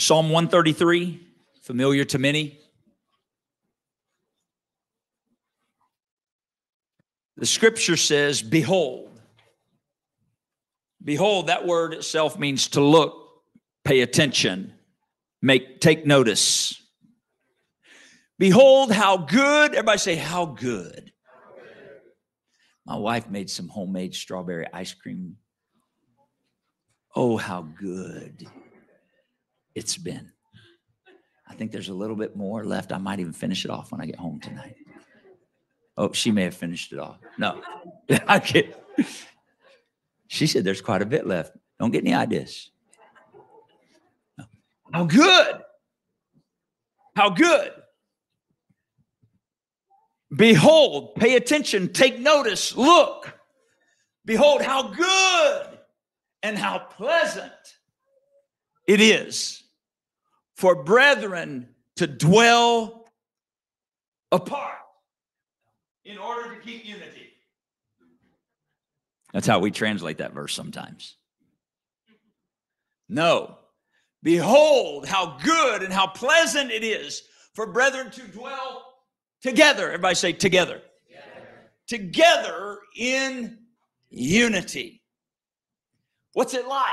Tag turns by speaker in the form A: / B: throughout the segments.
A: Psalm 133, familiar to many. The scripture says, Behold. Behold, that word itself means to look, pay attention, make take notice. Behold how good, everybody say, how good. My wife made some homemade strawberry ice cream. Oh, how good it's been. I think there's a little bit more left. I might even finish it off when I get home tonight. Oh, she may have finished it off. No, I can't. She said there's quite a bit left. Don't get any ideas. How good. How good. Behold, pay attention, take notice, look. Behold, how good and how pleasant it is for brethren to dwell apart in order to keep unity. That's how we translate that verse sometimes. No. Behold, how good and how pleasant it is for brethren to dwell together. Everybody say together. Together, together in unity. What's it like?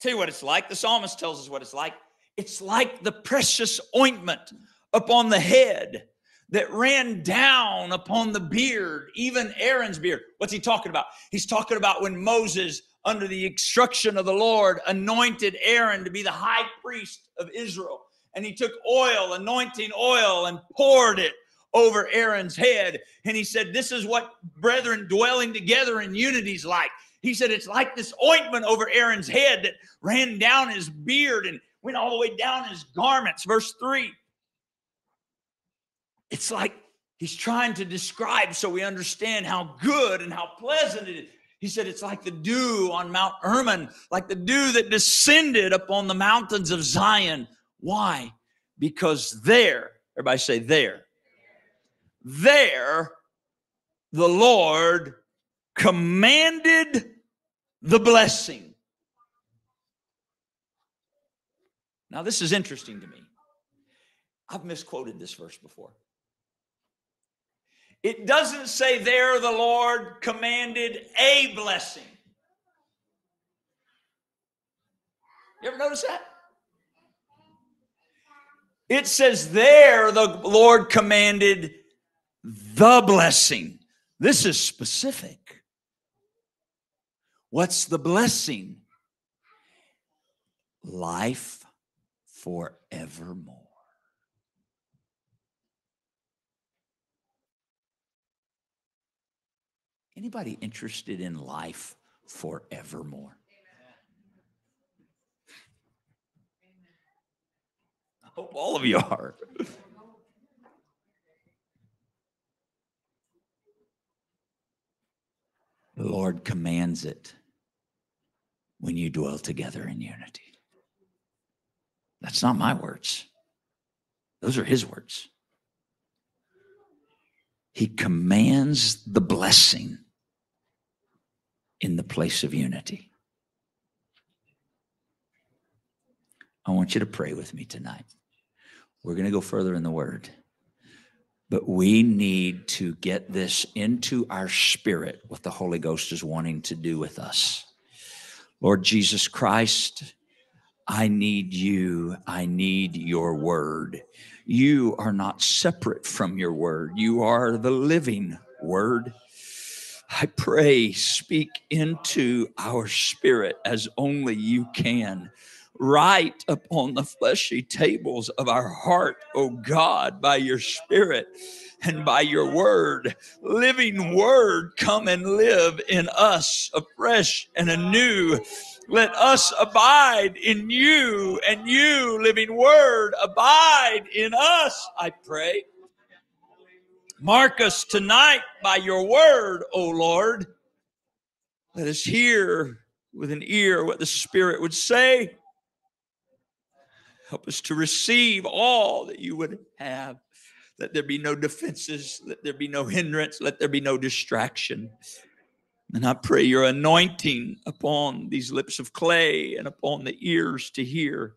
A: Tell you what it's like. The psalmist tells us what it's like. It's like the precious ointment upon the head that ran down upon the beard, even Aaron's beard. What's he talking about? He's talking about when Moses, under the instruction of the Lord, anointed Aaron to be the high priest of Israel. And he took oil, anointing oil, and poured it over Aaron's head. And he said, This is what brethren dwelling together in unity is like. He said, It's like this ointment over Aaron's head that ran down his beard and went all the way down his garments. Verse 3. It's like he's trying to describe so we understand how good and how pleasant it is. He said it's like the dew on Mount Hermon, like the dew that descended upon the mountains of Zion. Why? Because there, everybody say there, there the Lord commanded the blessing. Now, this is interesting to me. I've misquoted this verse before. It doesn't say there the Lord commanded a blessing. You ever notice that? It says there the Lord commanded the blessing. This is specific. What's the blessing? Life forevermore. Anybody interested in life forevermore? I hope all of you are. The Lord commands it when you dwell together in unity. That's not my words, those are His words. He commands the blessing in the place of unity. I want you to pray with me tonight. We're going to go further in the Word, but we need to get this into our spirit, what the Holy Ghost is wanting to do with us. Lord Jesus Christ, I need you. I need your Word. You are not separate from your Word, you are the living Word. I pray, speak into our spirit as only you can. Write upon the fleshy tables of our heart, O God, by your spirit and by your word. Living word, come and live in us afresh and anew. Let us abide in you and you, living word, abide in us, I pray. Mark us tonight by your word, O Lord. Let us hear with an ear what the Spirit would say. Help us to receive all that you would have. Let there be no defenses. Let there be no hindrance. Let there be no distraction. And I pray your anointing upon these lips of clay and upon the ears to hear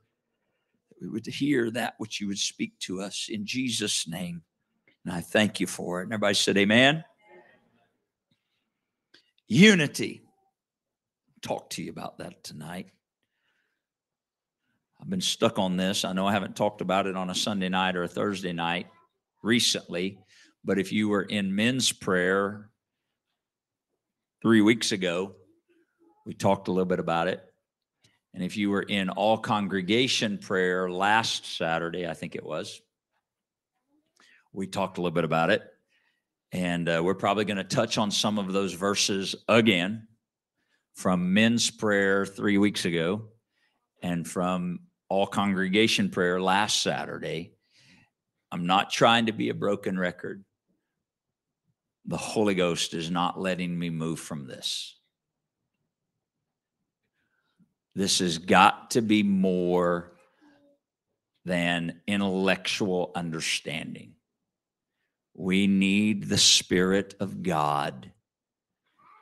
A: that we would hear that which you would speak to us in Jesus' name. And I thank you for it. And everybody said, Amen. Unity. Talk to you about that tonight. I've been stuck on this. I know I haven't talked about it on a Sunday night or a Thursday night recently, but if you were in men's prayer three weeks ago, we talked a little bit about it. And if you were in all congregation prayer last Saturday, I think it was, we talked a little bit about it. And uh, we're probably going to touch on some of those verses again from men's prayer three weeks ago and from all congregation prayer last Saturday. I'm not trying to be a broken record. The Holy Ghost is not letting me move from this. This has got to be more than intellectual understanding. We need the Spirit of God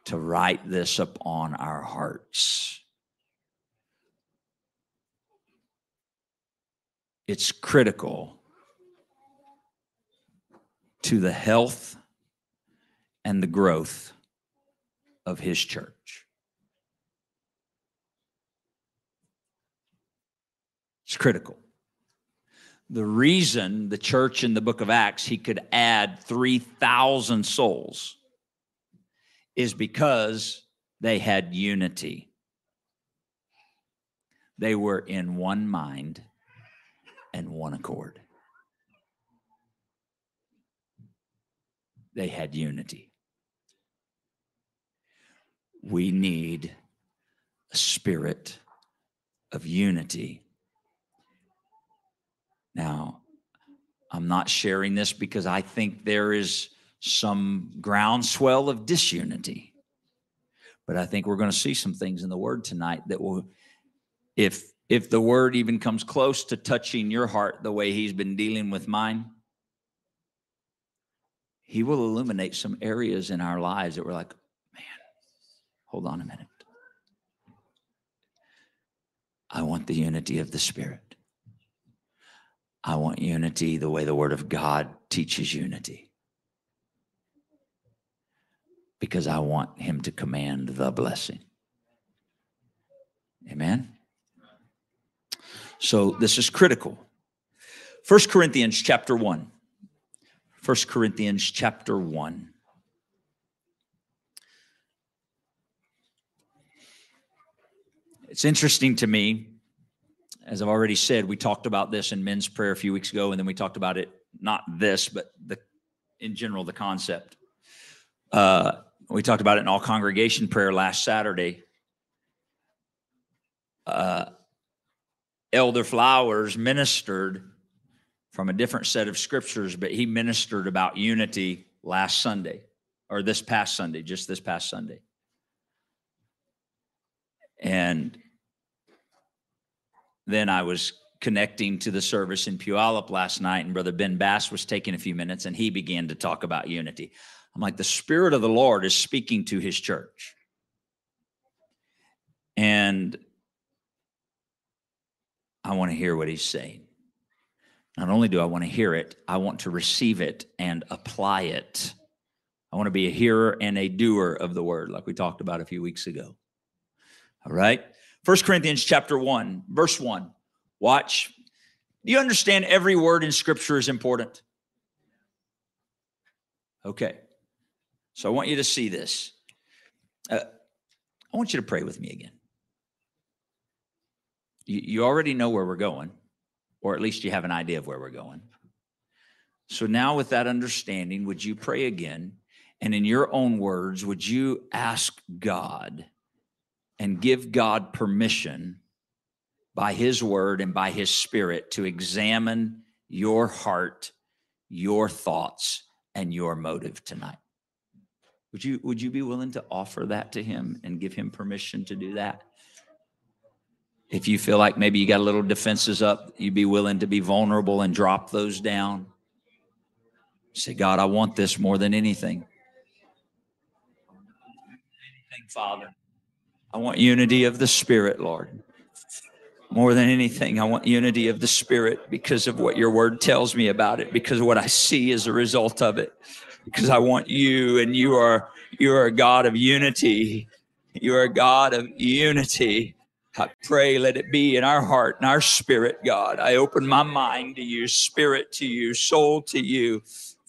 A: to write this upon our hearts. It's critical to the health and the growth of His church. It's critical. The reason the church in the book of Acts, he could add 3,000 souls is because they had unity. They were in one mind and one accord. They had unity. We need a spirit of unity. Now, I'm not sharing this because I think there is some groundswell of disunity. But I think we're going to see some things in the word tonight that will, if if the word even comes close to touching your heart the way he's been dealing with mine, he will illuminate some areas in our lives that we're like, hold on a minute. I want the unity of the Spirit. I want unity the way the Word of God teaches unity because I want him to command the blessing. Amen. So this is critical. First Corinthians chapter 1. First Corinthians chapter 1. It's interesting to me, as I've already said, we talked about this in men's prayer a few weeks ago, and then we talked about it, not this, but the in general, the concept. Uh, we talked about it in all congregation prayer last Saturday. Uh, Elder Flowers ministered from a different set of scriptures, but he ministered about unity last Sunday or this past Sunday, just this past Sunday. And then I was connecting to the service in Puyallup last night, and Brother Ben Bass was taking a few minutes, and he began to talk about unity. I'm like, the Spirit of the Lord is speaking to his church. And I want to hear what he's saying. Not only do I want to hear it, I want to receive it and apply it. I want to be a hearer and a doer of the word, like we talked about a few weeks ago. All right. First Corinthians chapter 1, verse 1. Watch. Do you understand every word in scripture is important? Okay. So I want you to see this. Uh, I want you to pray with me again. You, you already know where we're going, or at least you have an idea of where we're going. So now, with that understanding, would you pray again? And in your own words, would you ask God and give God permission by His word and by His spirit to examine your heart, your thoughts, and your motive tonight? Would you would you be willing to offer that to him and give him permission to do that? If you feel like maybe you got a little defenses up, you'd be willing to be vulnerable and drop those down. Say, God, I want this more than anything. Anything, Father. I want unity of the Spirit, Lord. More than anything, I want unity of the Spirit because of what your word tells me about it, because what I see as a result of it. Because I want you, and you are you are a God of unity. You are a God of unity. I pray, let it be in our heart and our spirit, God. I open my mind to you, spirit to you, soul to you.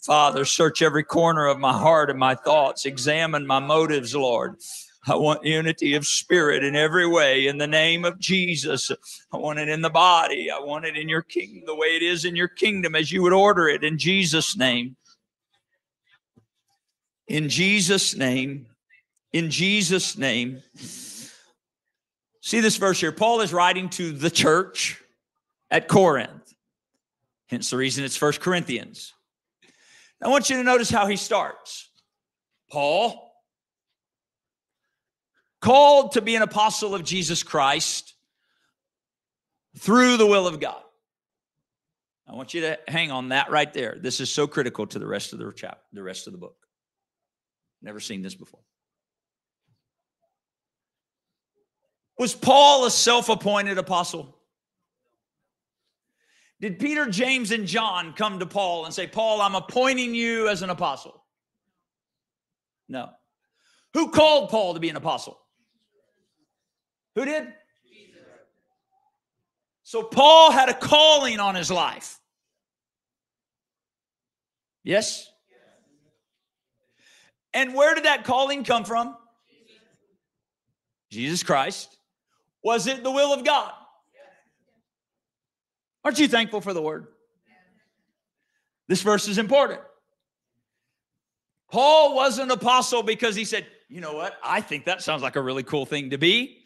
A: Father, search every corner of my heart and my thoughts. Examine my motives, Lord. I want unity of spirit in every way in the name of Jesus. I want it in the body. I want it in your kingdom, the way it is in your kingdom, as you would order it in Jesus' name. In Jesus' name. In Jesus' name. See this verse here. Paul is writing to the church at Corinth. Hence the reason it's First Corinthians. I want you to notice how he starts. Paul, called to be an apostle of Jesus Christ through the will of God. I want you to hang on that right there. This is so critical to the rest of the chapter, the rest of the book. Never seen this before. Was Paul a self appointed apostle? Did Peter, James, and John come to Paul and say, Paul, I'm appointing you as an apostle? No. Who called Paul to be an apostle? Who did? So Paul had a calling on his life. Yes? And where did that calling come from? Jesus Christ. Was it the will of God? Aren't you thankful for the word? This verse is important. Paul was an apostle because he said, You know what? I think that sounds like a really cool thing to be.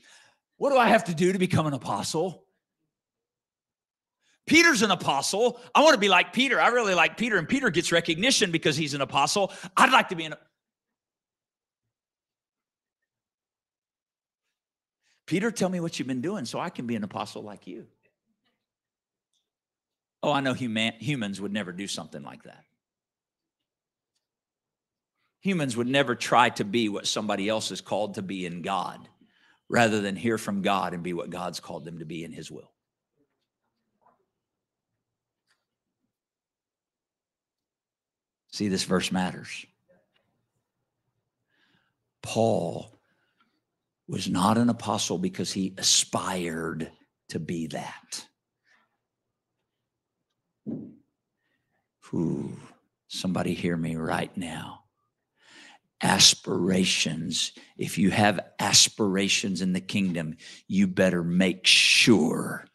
A: What do I have to do to become an apostle? Peter's an apostle. I want to be like Peter. I really like Peter, and Peter gets recognition because he's an apostle. I'd like to be an Peter, tell me what you've been doing so I can be an apostle like you. Oh, I know human, humans would never do something like that. Humans would never try to be what somebody else is called to be in God rather than hear from God and be what God's called them to be in His will. See, this verse matters. Paul was not an apostle because he aspired to be that. Ooh, somebody hear me right now. Aspirations. If you have aspirations in the kingdom, you better make sure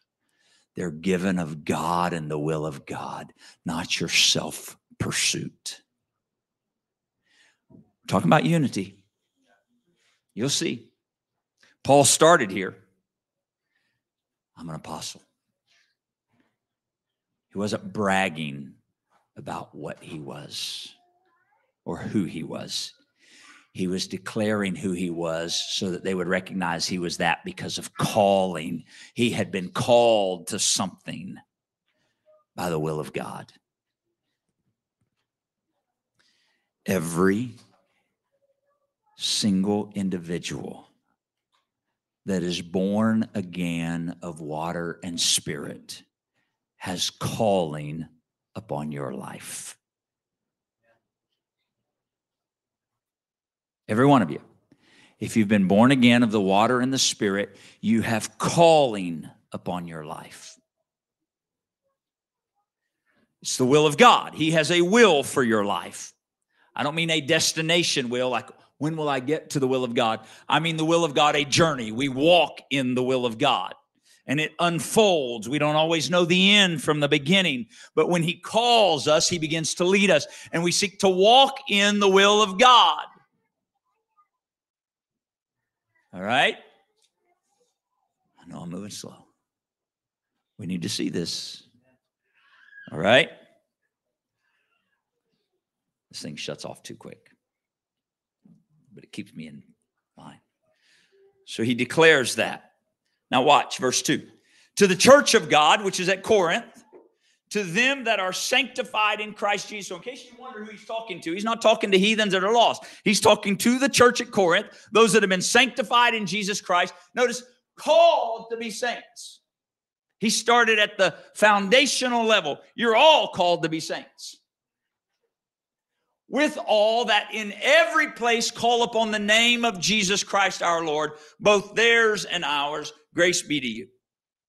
A: they're given of God and the will of God, not your self pursuit. talking about unity. You'll see. Paul started here. I'm an apostle. He wasn't bragging about what he was or who he was. He was declaring who he was so that they would recognize he was that because of calling. He had been called to something by the will of God. Every single individual that is born again of water and spirit has calling upon your life. Every one of you. If you've been born again of the water and the spirit, you have calling upon your life. It's the will of God. He has a will for your life. I don't mean a destination will, like when will I get to the will of God? I mean, the will of God, a journey. We walk in the will of God and it unfolds. We don't always know the end from the beginning, but when He calls us, He begins to lead us, and we seek to walk in the will of God. All right? I know I'm moving slow. We need to see this. All right? This thing shuts off too quick but it keeps me in line. So he declares that. Now, watch verse 2. To the church of God, which is at Corinth, to them that are sanctified in Christ Jesus. So, in case you wonder who he's talking to, he's not talking to heathens that are lost. He's talking to the church at Corinth, those that have been sanctified in Jesus Christ. Notice, called to be saints. He started at the foundational level. You're all called to be saints. With all that in every place call upon the name of Jesus Christ our Lord, both theirs and ours, grace be to you.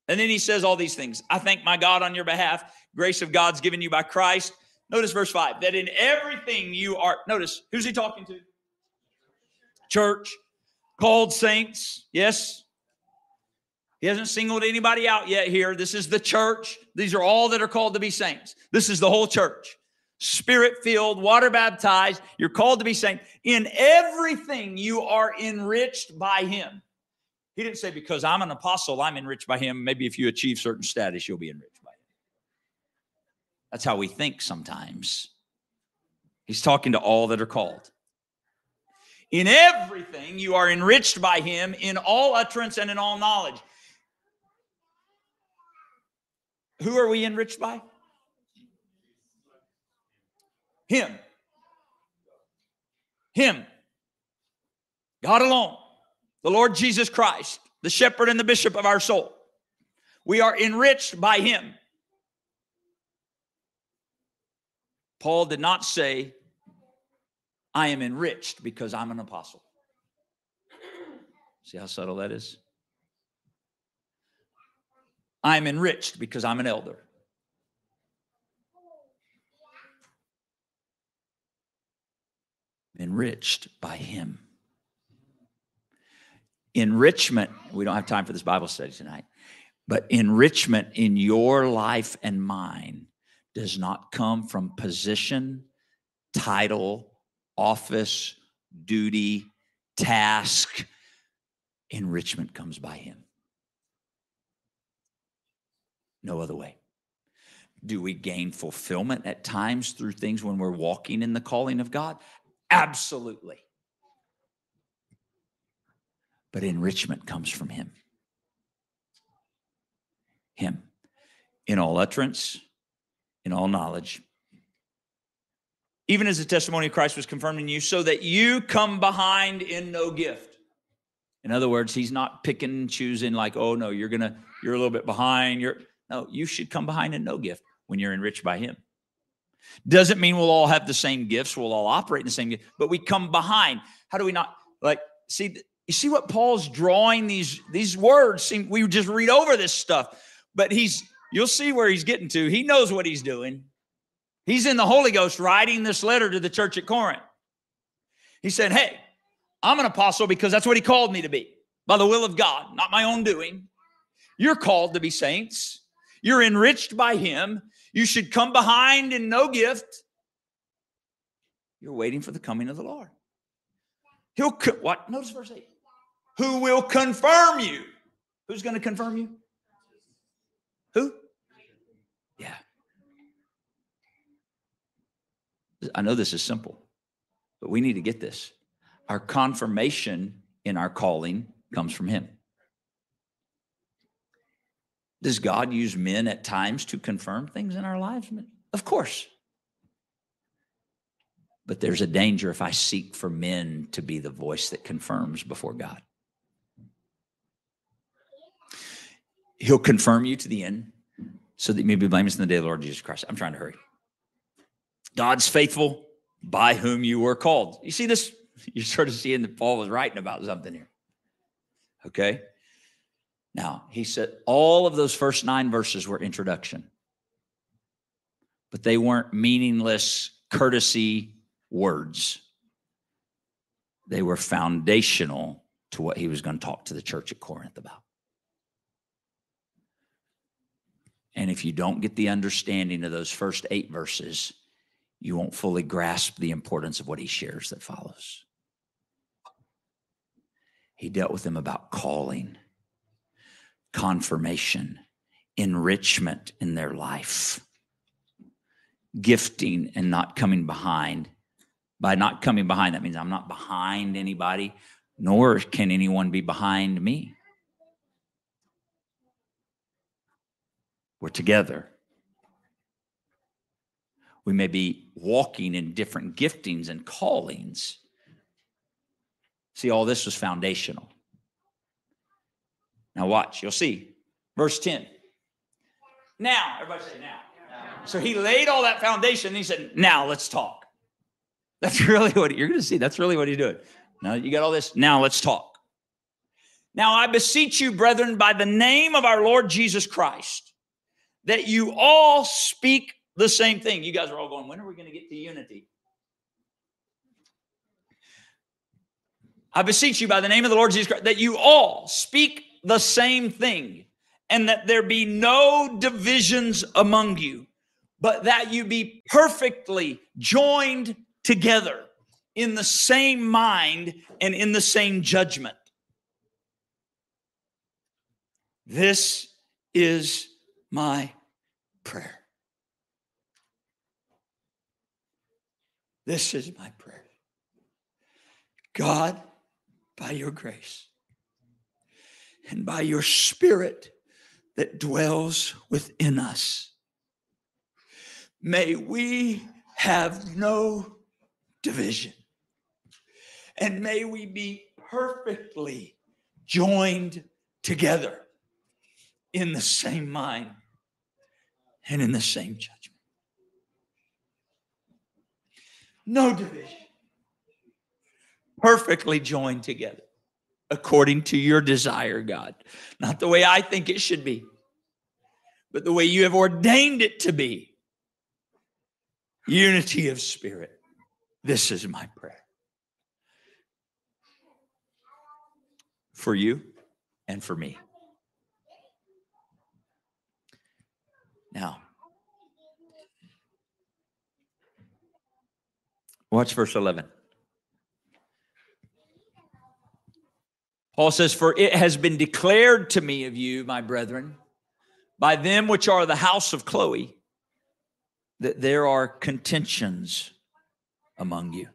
A: And then he says all these things. I thank my God on your behalf. Grace of God's given you by Christ. Notice verse 5 that in everything you are, notice, who's he talking to? Church, called saints. Yes. He hasn't singled anybody out yet here. This is the church. These are all that are called to be saints. This is the whole church. Spirit filled, water baptized. You're called to be saints. In everything, you are enriched by Him. He didn't say, because I'm an apostle, I'm enriched by him. Maybe if you achieve certain status, you'll be enriched. That's how we think sometimes. He's talking to all that are called. In everything, you are enriched by him in all utterance and in all knowledge. Who are we enriched by? Him. Him. God alone the Lord Jesus Christ, the shepherd and the bishop of our soul. We are enriched by him. Paul did not say, I am enriched because I'm an apostle. See how subtle that is? I'm enriched because I'm an elder. Enriched by him enrichment, we don't have time for this Bible study tonight, but enrichment in your life and mine does not come from position, title, office, duty, task. Enrichment comes by Him. No other way. Do we gain fulfillment at times through things when we're walking in the calling of God? Absolutely but enrichment comes from Him. Him. In all utterance, in all knowledge. Even as the testimony of Christ was confirmed in you, so that you come behind in no gift. In other words, he's not picking and choosing like, oh no, you're gonna, you're a little bit behind. You're no, you should come behind in no gift when you're enriched by him. Doesn't mean we'll all have the same gifts, we'll all operate in the same gift, but we come behind. How do we not like see you see what Paul's drawing these these words seem we just read over this stuff but he's you'll see where he's getting to. He knows what he's doing. He's in the Holy Ghost writing this letter to the church at Corinth. He said hey I'm an apostle because that's what he called me to be by the will of God not my own doing. You're called to be saints. You're enriched by him. You should come behind in no gift. You're waiting for the coming of the Lord. He'll what? Notice verse 8 who will confirm you. Who's going to confirm you? Who? Yeah. I know this is simple, but we need to get this. Our confirmation in our calling comes from Him. Does God use men at times to confirm things in our lives? Of course. But there's a danger if I seek for men to be the voice that confirms before God. He'll confirm you to the end so that you may be blameless in the day of the Lord Jesus Christ. I'm trying to hurry. God's faithful by whom you were called. You see this? You're sort of seeing that Paul was writing about something here. Okay. Now, he said all of those first nine verses were introduction, but they weren't meaningless courtesy words. They were foundational to what he was going to talk to the church at Corinth about. And if you don't get the understanding of those first eight verses, you won't fully grasp the importance of what he shares that follows. He dealt with them about calling, confirmation, enrichment in their life, gifting and not coming behind. By not coming behind, that means I'm not behind anybody, nor can anyone be behind me. We're together. We may be walking in different giftings and callings. See, all this was foundational. Now, watch, you'll see. Verse 10 Now, everybody say now. So he laid all that foundation and he said, Now let's talk. That's really what you're going to see. That's really what he's doing. Now you got all this. Now let's talk. Now I beseech you, brethren, by the name of our Lord Jesus Christ, that you all speak the same thing. You guys are all going, when are we going to get to unity? I beseech you by the name of the Lord Jesus Christ that you all speak the same thing and that there be no divisions among you, but that you be perfectly joined together in the same mind and in the same judgment. This is my prayer. This is my prayer. God, by your grace and by your spirit that dwells within us, may we have no division. And may we be perfectly joined together in the same mind and in the same judgment. No division. Perfectly joined together according to your desire, God. Not the way I think it should be, but the way you have ordained it to be. Unity of spirit. This is my prayer. For you and for me. Now, watch verse 11. Paul says, For it has been declared to me of you, my brethren, by them which are the house of Chloe, that there are contentions among you.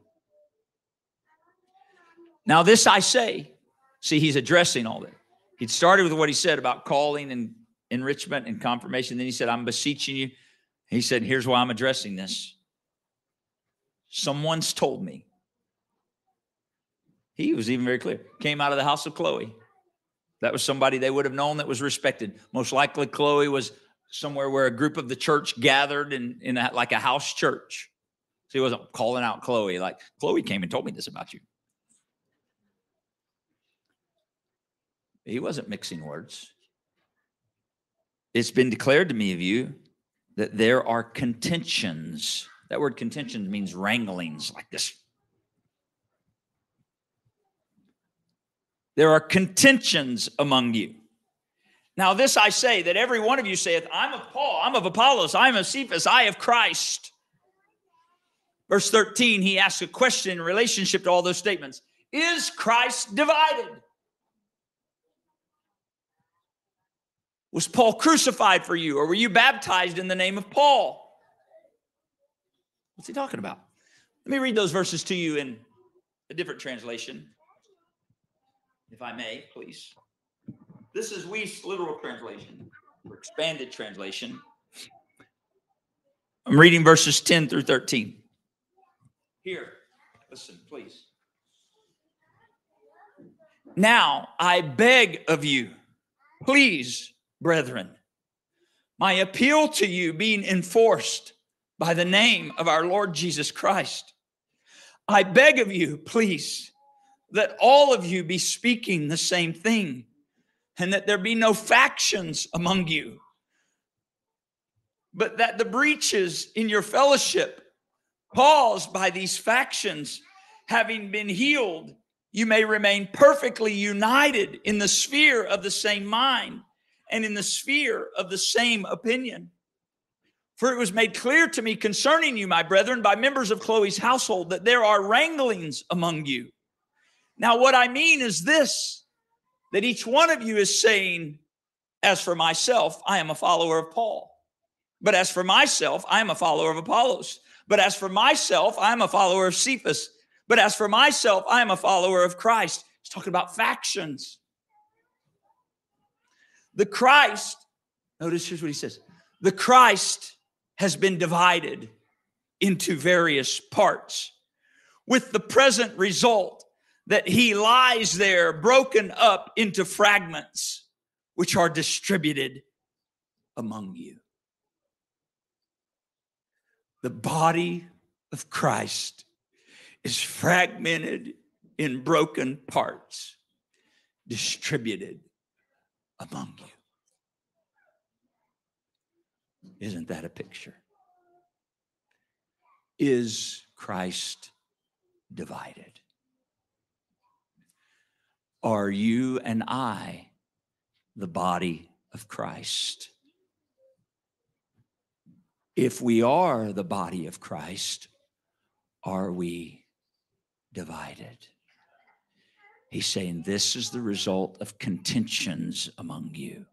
A: Now, this I say, see, he's addressing all that. He started with what he said about calling and enrichment and confirmation. Then he said, I'm beseeching you. He said, Here's why I'm addressing this. Someone's told me. He was even very clear. Came out of the house of Chloe. That was somebody they would have known that was respected. Most likely, Chloe was somewhere where a group of the church gathered in, in a, like a house church. So he wasn't calling out Chloe, like, Chloe came and told me this about you. He wasn't mixing words. It's been declared to me of you that there are contentions. That word contention means wranglings like this. There are contentions among you. Now, this I say that every one of you saith, I'm of Paul, I'm of Apollos, I'm of Cephas, I of Christ. Verse 13, he asks a question in relationship to all those statements Is Christ divided? Was Paul crucified for you, or were you baptized in the name of Paul? What's he talking about? Let me read those verses to you in a different translation, if I may, please. This is Wuest's literal translation, or expanded translation. I'm reading verses 10 through 13. Here, listen, please. Now I beg of you, please brethren, my appeal to you being enforced by the name of our Lord Jesus Christ, I beg of you, please, that all of you be speaking the same thing and that there be no factions among you, but that the breaches in your fellowship caused by these factions having been healed, you may remain perfectly united in the sphere of the same mind and in the sphere of the same opinion. For it was made clear to me concerning you, my brethren, by members of Chloe's household, that there are wranglings among you. Now, what I mean is this that each one of you is saying, As for myself, I am a follower of Paul. But as for myself, I am a follower of Apollos. But as for myself, I am a follower of Cephas. But as for myself, I am a follower of Christ. He's talking about factions. The Christ, notice here's what he says the Christ has been divided into various parts, with the present result that he lies there broken up into fragments, which are distributed among you. the body of Christ is fragmented in broken parts, distributed among you. Isn't that a picture? Is Christ divided? Are you and I the body of Christ? If we are the body of Christ, are we divided? He's saying this is the result of contentions among you.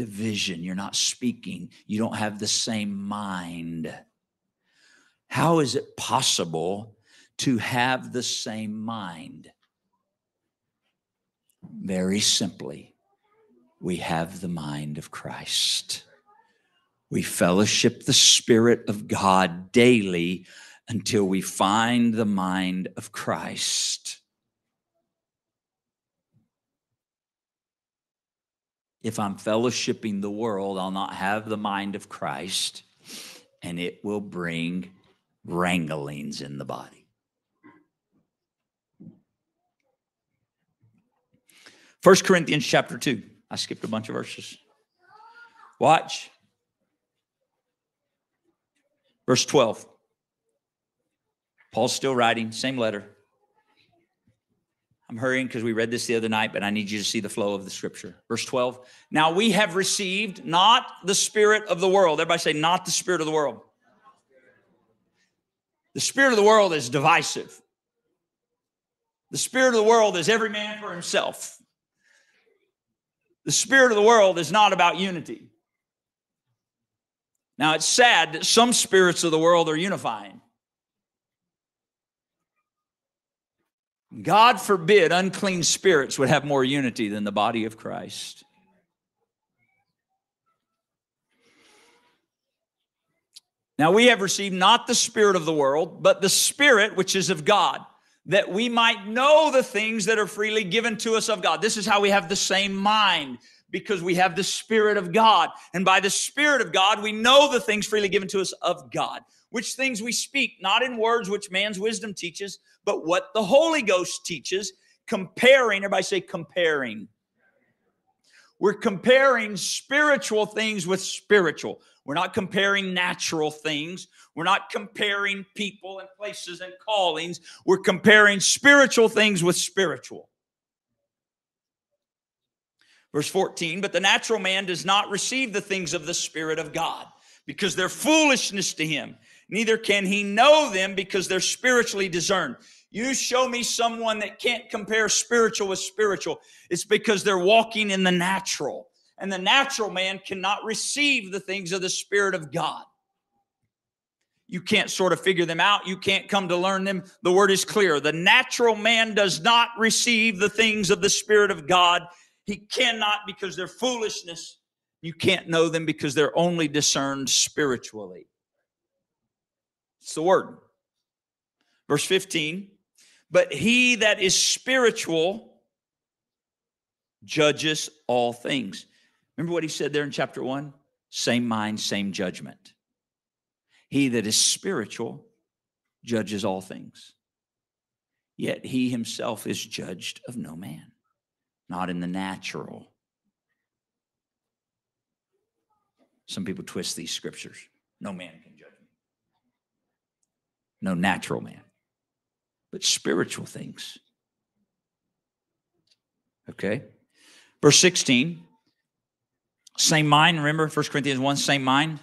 A: Division. You're not speaking. You don't have the same mind. How is it possible to have the same mind? Very simply, we have the mind of Christ. We fellowship the Spirit of God daily until we find the mind of Christ. If I'm fellowshipping the world, I'll not have the mind of Christ, and it will bring wranglings in the body. First Corinthians chapter 2. I skipped a bunch of verses. Watch. Verse 12. Paul's still writing, same letter. I'm hurrying because we read this the other night, but I need you to see the flow of the scripture. Verse 12. Now we have received not the spirit of the world. Everybody say, not the spirit of the world. The spirit of the world is divisive. The spirit of the world is every man for himself. The spirit of the world is not about unity. Now, it's sad that some spirits of the world are unifying. God forbid unclean spirits would have more unity than the body of Christ. Now we have received not the spirit of the world, but the spirit which is of God, that we might know the things that are freely given to us of God. This is how we have the same mind because we have the Spirit of God. And by the Spirit of God, we know the things freely given to us of God, which things we speak, not in words which man's wisdom teaches, but what the Holy Ghost teaches, comparing. Everybody say, comparing. We're comparing spiritual things with spiritual. We're not comparing natural things. We're not comparing people and places and callings. We're comparing spiritual things with spiritual. Verse 14, but the natural man does not receive the things of the Spirit of God because they're foolishness to him. Neither can he know them because they're spiritually discerned. You show me someone that can't compare spiritual with spiritual. It's because they're walking in the natural. And the natural man cannot receive the things of the Spirit of God. You can't sort of figure them out. You can't come to learn them. The word is clear. The natural man does not receive the things of the Spirit of God he cannot because they're foolishness. You can't know them because they're only discerned spiritually. It's the word. Verse 15, but he that is spiritual judges all things. Remember what he said there in chapter 1? Same mind, same judgment. He that is spiritual judges all things. Yet he himself is judged of no man not in the natural. Some people twist these scriptures. No man can. No natural man, but spiritual things. Okay. Verse 16. Same mind. Remember 1 Corinthians 1, same mind.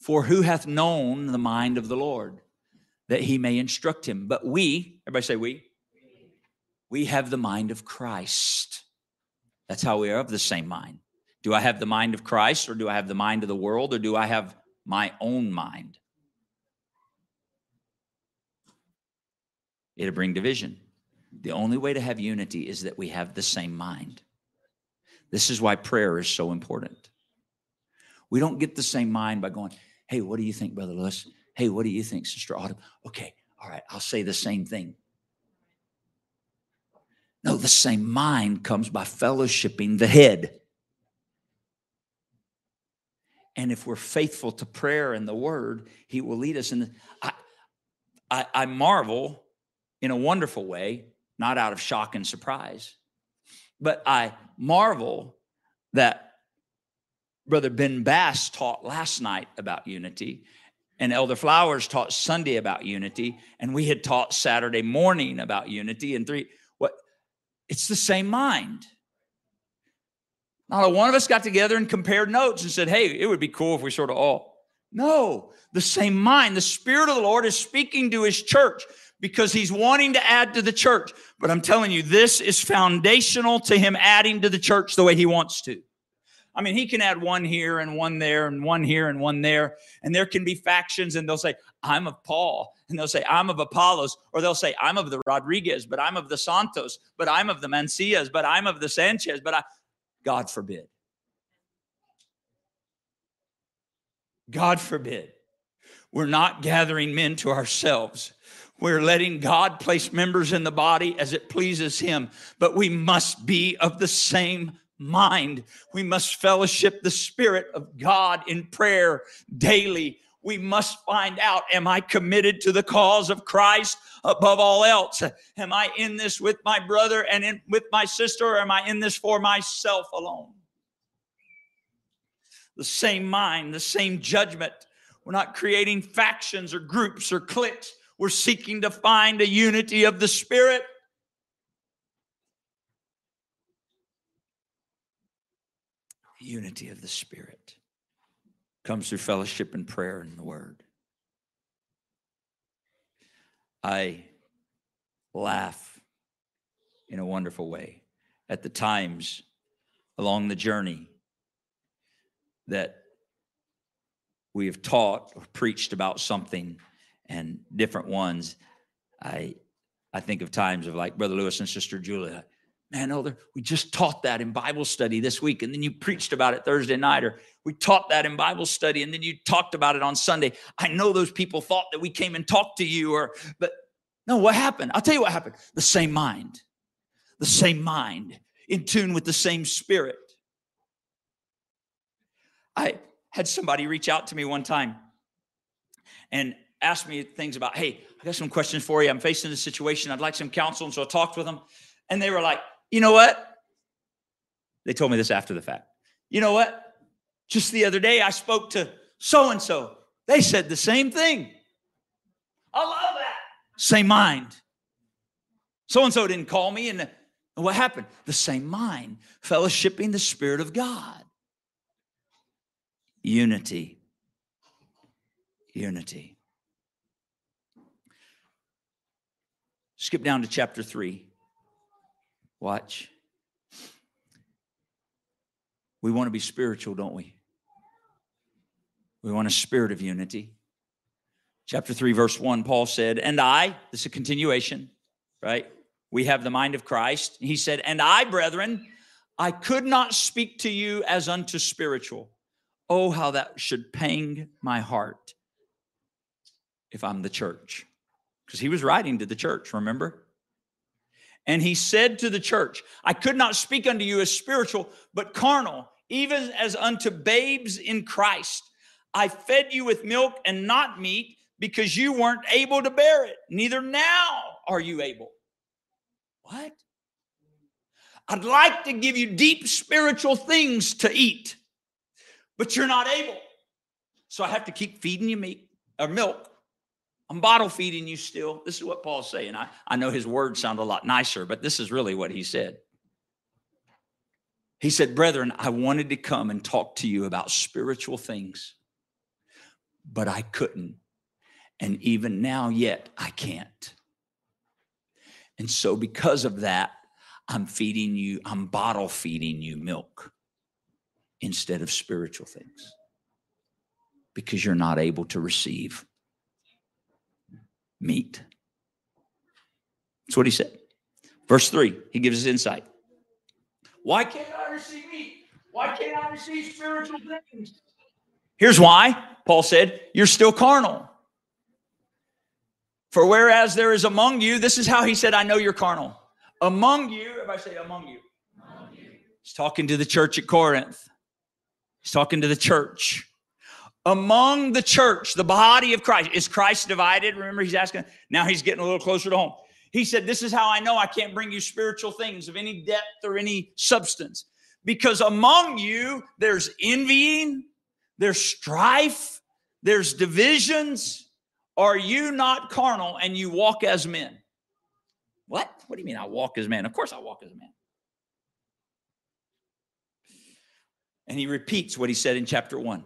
A: For who hath known the mind of the Lord that he may instruct him? But we, everybody say we, we have the mind of Christ. That's how we are of the same mind. Do I have the mind of Christ or do I have the mind of the world or do I have my own mind? It'll bring division. The only way to have unity is that we have the same mind. This is why prayer is so important. We don't get the same mind by going, hey, what do you think, Brother Lewis? Hey, what do you think, Sister Autumn? Okay, all right, I'll say the same thing. No, the same mind comes by fellowshipping the head. And if we're faithful to prayer and the word, he will lead us. And I, I, I marvel in a wonderful way, not out of shock and surprise, but I marvel that Brother Ben Bass taught last night about unity, and Elder Flowers taught Sunday about unity, and we had taught Saturday morning about unity, and three, what it's the same mind. Not a one of us got together and compared notes and said, hey, it would be cool if we sort of all. No, the same mind. The Spirit of the Lord is speaking to His church because He's wanting to add to the church. But I'm telling you, this is foundational to Him adding to the church the way He wants to. I mean, he can add one here and one there and one here and one there. And there can be factions, and they'll say, I'm of Paul. And they'll say, I'm of Apollos. Or they'll say, I'm of the Rodriguez, but I'm of the Santos, but I'm of the Mancias, but I'm of the Sanchez, but I, God forbid. God forbid. We're not gathering men to ourselves. We're letting God place members in the body as it pleases Him, but we must be of the same mind. We must fellowship the Spirit of God in prayer daily. We must find out Am I committed to the cause of Christ above all else? Am I in this with my brother and in, with my sister, or am I in this for myself alone? The same mind, the same judgment. We're not creating factions or groups or cliques. We're seeking to find a unity of the Spirit unity of the Spirit comes through fellowship and prayer and the Word. I laugh in a wonderful way at the times along the journey that we have taught or preached about something and different ones. I I think of times of like Brother Lewis and Sister Julia man, Elder, we just taught that in Bible study this week, and then you preached about it Thursday night, or we taught that in Bible study, and then you talked about it on Sunday. I know those people thought that we came and talked to you, or but no, what happened? I'll tell you what happened. The same mind, the same mind, in tune with the same spirit. I had somebody reach out to me one time and ask me things about, hey, I got some questions for you. I'm facing this situation. I'd like some counsel. And so I talked with them. And they were like, you know what? They told me this after the fact. You know what? Just the other day, I spoke to so and so. They said the same thing. I love that. Same mind. So and so didn't call me, and what happened? The same mind, fellowshipping the Spirit of God. Unity. Unity. Skip down to chapter 3. Watch. We want to be spiritual, don't we? We want a spirit of unity. Chapter 3, verse 1, Paul said, And I, this is a continuation, right? We have the mind of Christ. He said, And I, brethren, I could not speak to you as unto spiritual. Oh, how that should pang my heart if I'm the church. Because he was writing to the church, remember? And he said to the church, I could not speak unto you as spiritual, but carnal, even as unto babes in Christ. I fed you with milk and not meat because you weren't able to bear it. Neither now are you able. What? I'd like to give you deep spiritual things to eat, but you're not able. So I have to keep feeding you meat or milk I'm bottle feeding you still. This is what Paul's saying. I, I know his words sound a lot nicer, but this is really what he said. He said, Brethren, I wanted to come and talk to you about spiritual things, but I couldn't. And even now, yet, I can't. And so, because of that, I'm feeding you, I'm bottle feeding you milk instead of spiritual things because you're not able to receive meat. That's what he said. Verse 3, he gives us insight. Why can't I receive meat? Why can't I receive spiritual things? Here's why Paul said, You're still carnal. For whereas there is among you, this is how he said, I know you're carnal. Among you, if I say among you, among you. he's talking to the church at Corinth. He's talking to the church. Among the church, the body of Christ. Is Christ divided? Remember, he's asking. Now he's getting a little closer to home. He said, This is how I know I can't bring you spiritual things of any depth or any substance. Because among you, there's envying, there's strife, there's divisions. Are you not carnal and you walk as men? What? What do you mean I walk as man? Of course I walk as a man. And he repeats what he said in chapter one.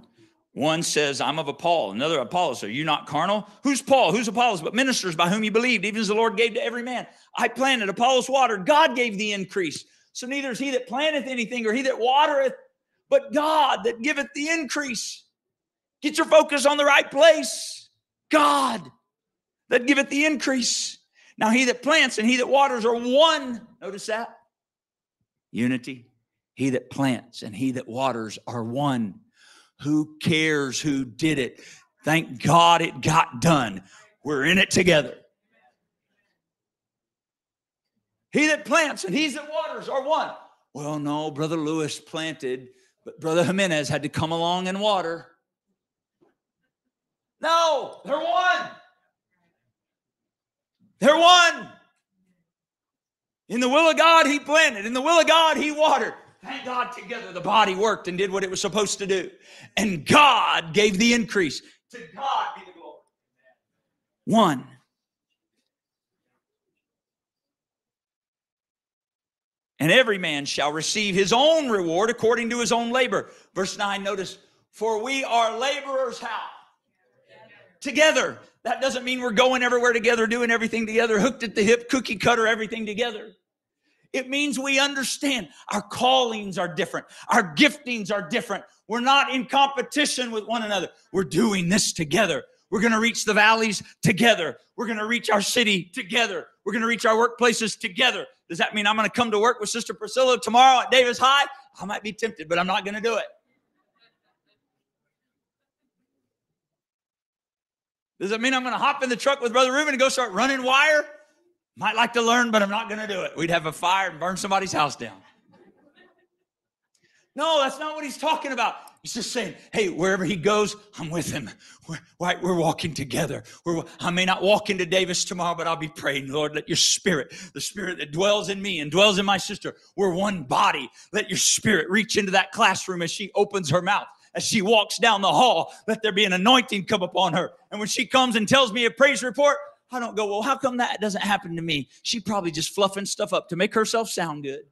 A: One says, I'm of Paul, another Apollos. Are you not carnal? Who's Paul? Who's Apollos? But ministers by whom you believed, even as the Lord gave to every man. I planted, Apollos watered, God gave the increase. So neither is he that planteth anything or he that watereth, but God that giveth the increase. Get your focus on the right place. God that giveth the increase. Now he that plants and he that waters are one. Notice that. Unity. He that plants and he that waters are one. Who cares who did it? Thank God it got done. We're in it together. He that plants and he that waters are one. Well, no, Brother Lewis planted, but Brother Jimenez had to come along and water. No, they're one. They're one. In the will of God, he planted. In the will of God, he watered. Thank God together the body worked and did what it was supposed to do. And God gave the increase. To God be the glory. One. And every man shall receive his own reward according to his own labor. Verse 9, notice, for we are laborers how? Together. That doesn't mean we're going everywhere together, doing everything together, hooked at the hip, cookie cutter, everything together. It means we understand our callings are different, our giftings are different. We're not in competition with one another. We're doing this together. We're going to reach the valleys together. We're going to reach our city together. We're going to reach our workplaces together. Does that mean I'm going to come to work with Sister Priscilla tomorrow at Davis High? I might be tempted, but I'm not going to do it. Does that mean I'm going to hop in the truck with Brother Reuben and go start running wire? Might like to learn, but I'm not going to do it. We'd have a fire and burn somebody's house down. No, that's not what he's talking about. He's just saying, hey, wherever he goes, I'm with him. We're, right, we're walking together. We're, I may not walk into Davis tomorrow, but I'll be praying, Lord, let your spirit, the spirit that dwells in me and dwells in my sister, we're one body. Let your spirit reach into that classroom as she opens her mouth. As she walks down the hall, let there be an anointing come upon her. And when she comes and tells me a praise report, I don't go, well, how come that doesn't happen to me? She probably just fluffing stuff up to make herself sound good.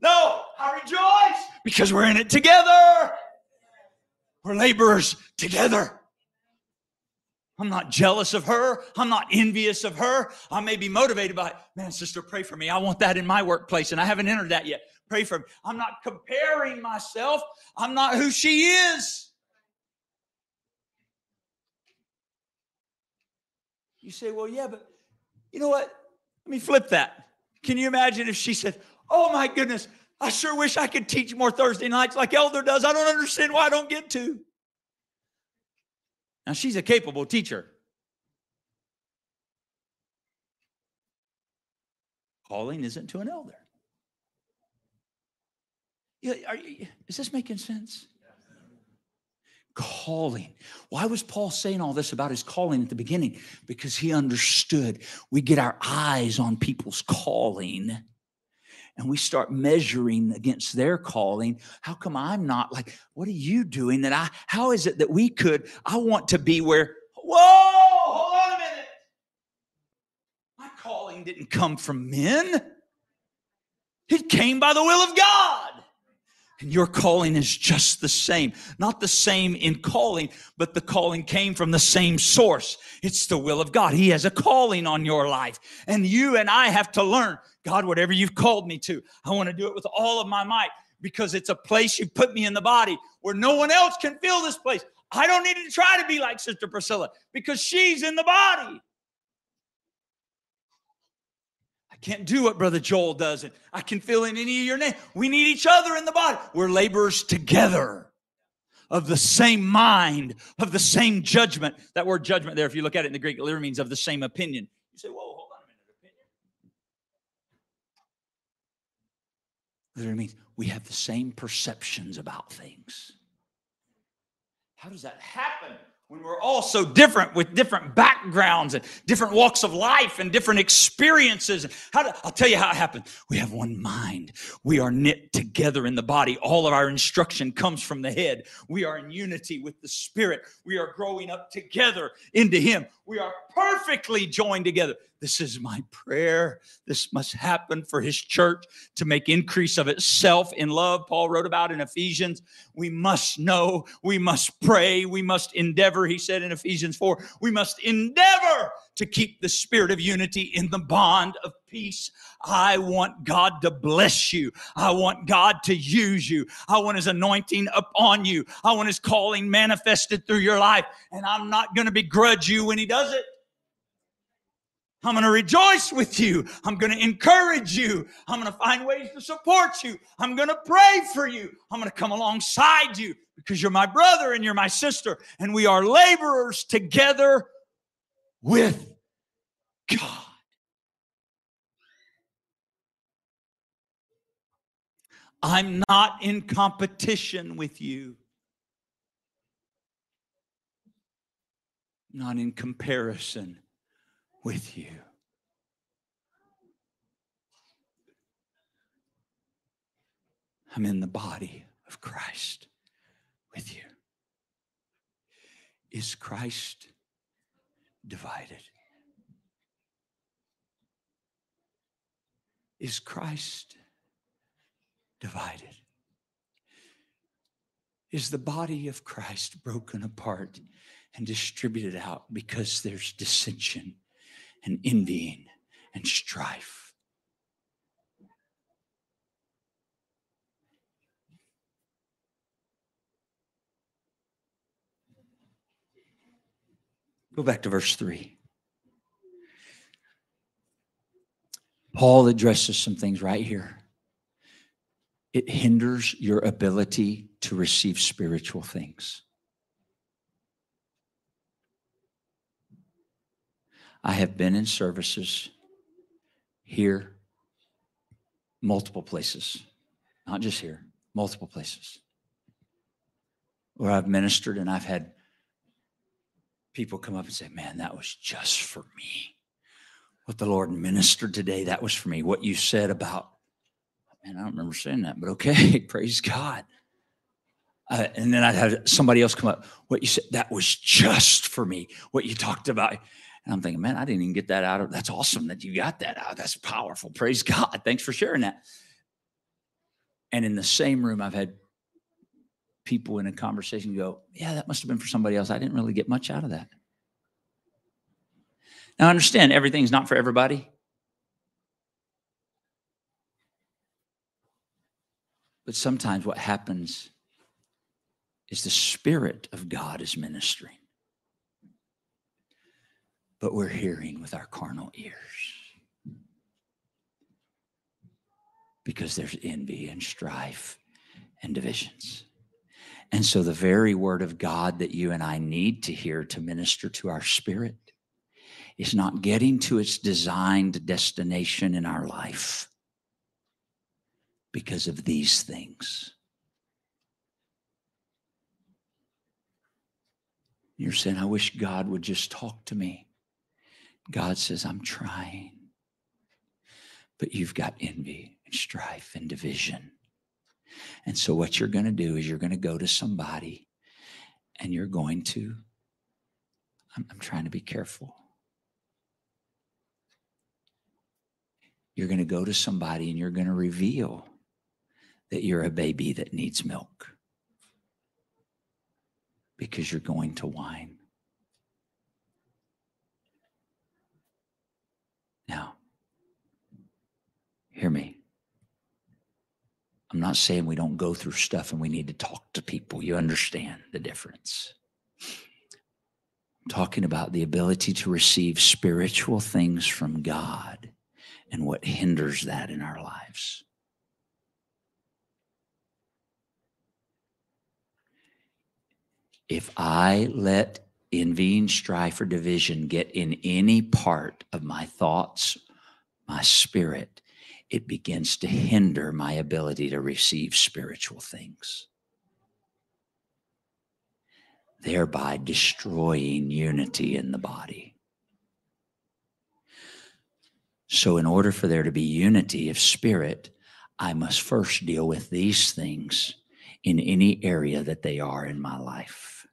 A: No, I rejoice because we're in it together. We're laborers together. I'm not jealous of her. I'm not envious of her. I may be motivated by, man, sister, pray for me. I want that in my workplace, and I haven't entered that yet. Pray for me. I'm not comparing myself. I'm not who she is. You say, well, yeah, but you know what? Let me flip that. Can you imagine if she said, oh my goodness, I sure wish I could teach more Thursday nights like Elder does. I don't understand why I don't get to. Now, she's a capable teacher. Calling isn't to an elder. Yeah, you, is this making sense? Calling. Why was Paul saying all this about his calling at the beginning? Because he understood we get our eyes on people's calling and we start measuring against their calling. How come I'm not like, what are you doing that I, how is it that we could, I want to be where, whoa, hold on a minute. My calling didn't come from men, it came by the will of God. And your calling is just the same. Not the same in calling, but the calling came from the same source. It's the will of God. He has a calling on your life. And you and I have to learn God, whatever you've called me to, I want to do it with all of my might because it's a place you put me in the body where no one else can fill this place. I don't need to try to be like Sister Priscilla because she's in the body can't do what Brother Joel does. And I can fill in any of your name. We need each other in the body. We're laborers together of the same mind, of the same judgment. That word judgment there, if you look at it in the Greek, it literally means of the same opinion. You say, whoa, hold on a minute, opinion. Literally means we have the same perceptions about things. How does that happen? When we're all so different with different backgrounds and different walks of life and different experiences. How do, I'll tell you how it happened. We have one mind. We are knit together in the body. All of our instruction comes from the head. We are in unity with the Spirit. We are growing up together into Him. We are perfectly joined together. This is my prayer. This must happen for his church to make increase of itself in love. Paul wrote about in Ephesians. We must know, we must pray, we must endeavor. He said in Ephesians 4, we must endeavor to keep the spirit of unity in the bond of peace. I want God to bless you. I want God to use you. I want his anointing upon you. I want his calling manifested through your life. And I'm not going to begrudge you when he does it. I'm going to rejoice with you. I'm going to encourage you. I'm going to find ways to support you. I'm going to pray for you. I'm going to come alongside you because you're my brother and you're my sister, and we are laborers together with God. I'm not in competition with you. Not in comparison with you. I'm in the body of Christ with you. Is Christ divided? Is Christ divided? Is the body of Christ broken apart and distributed out because there's dissension and envying and strife. Go back to verse 3. Paul addresses some things right here. It hinders your ability to receive spiritual things. I have been in services here, multiple places, not just here, multiple places, where I've ministered and I've had people come up and say, Man, that was just for me. What the Lord ministered today, that was for me. What you said about, man, I don't remember saying that, but okay, praise God. Uh, and then I'd have somebody else come up. What you said, that was just for me. What you talked about. And I'm thinking, man, I didn't even get that out of that's awesome that you got that out. That's powerful. Praise God. Thanks for sharing that. And in the same room, I've had people in a conversation go, Yeah, that must have been for somebody else. I didn't really get much out of that. Now, I understand everything's not for everybody. But sometimes what happens is the Spirit of God is ministering but we're hearing with our carnal ears. Because there's envy and strife and divisions. And so, the very word of God that you and I need to hear to minister to our spirit is not getting to its designed destination in our life because of these things. You're saying, I wish God would just talk to me. God says, I'm trying. But you've got envy and strife and division. And so, what you're going to do is you're going to go to somebody and you're going to, I'm, I'm trying to be careful. You're going to go to somebody and you're going to reveal that you're a baby that needs milk because you're going to whine. Now, hear me. I'm not saying we don't go through stuff and we need to talk to people. You understand the difference. I'm talking about the ability to receive spiritual things from God and what hinders that in our lives. If I let envying, strife, or division get in any part of my thoughts, my spirit, it begins to hinder my ability to receive spiritual things. thereby destroying unity in the body. So, in order for there to be unity of spirit, I must first deal with these things in any area that they are in my life.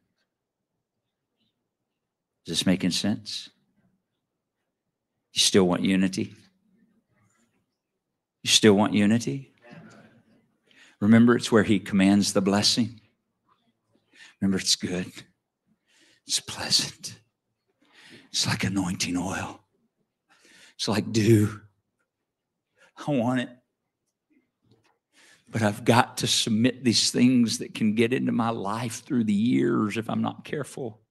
A: Is this making sense? You still want unity? You still want unity? Remember, it's where He commands the blessing. Remember, it's good, it's pleasant, it's like anointing oil, it's like dew. I want it. But I've got to submit these things that can get into my life through the years if I'm not careful.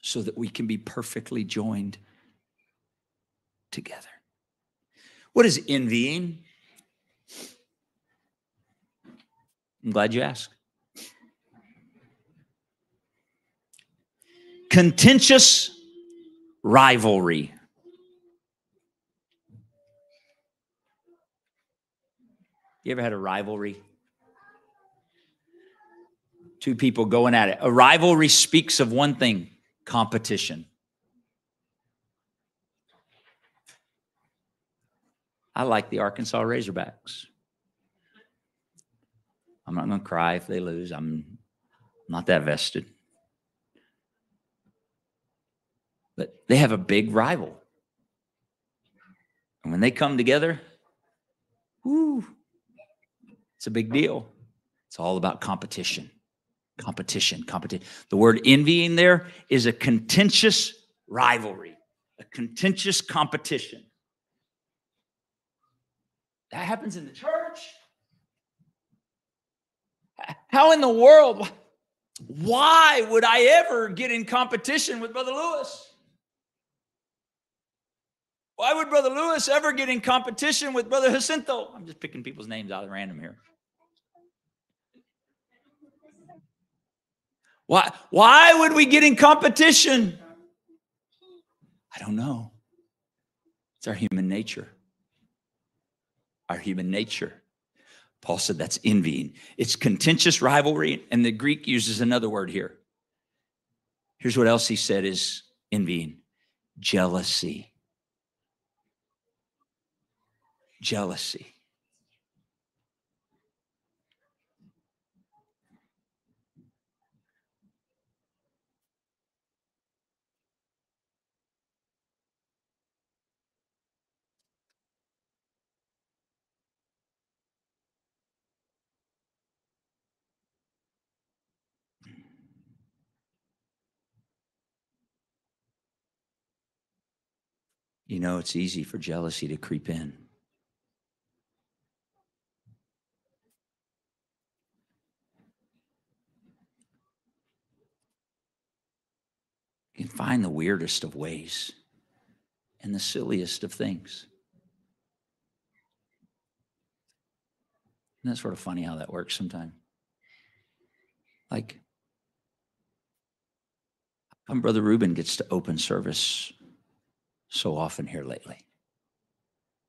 A: So that we can be perfectly joined together. What is envying? I'm glad you asked. Contentious rivalry. You ever had a rivalry? Two people going at it. A rivalry speaks of one thing competition. I like the Arkansas Razorbacks. I'm not going to cry if they lose. I'm not that vested. But they have a big rival. And when they come together, whoo, it's a big deal. It's all about competition. Competition, competition. The word envying there is a contentious rivalry, a contentious competition. That happens in the church. How in the world? Why would I ever get in competition with Brother Lewis? Why would Brother Lewis ever get in competition with Brother Jacinto? I'm just picking people's names out of random here. Why, why would we get in competition? I don't know. It's our human nature our human nature. Paul said that's envying. It's contentious rivalry, and the Greek uses another word here. Here's what else he said is envying jealousy. Jealousy. You know, it's easy for jealousy to creep in. You can find the weirdest of ways and the silliest of things. Isn't that sort of funny how that works sometimes? Like, how Brother Reuben gets to open service so often here lately.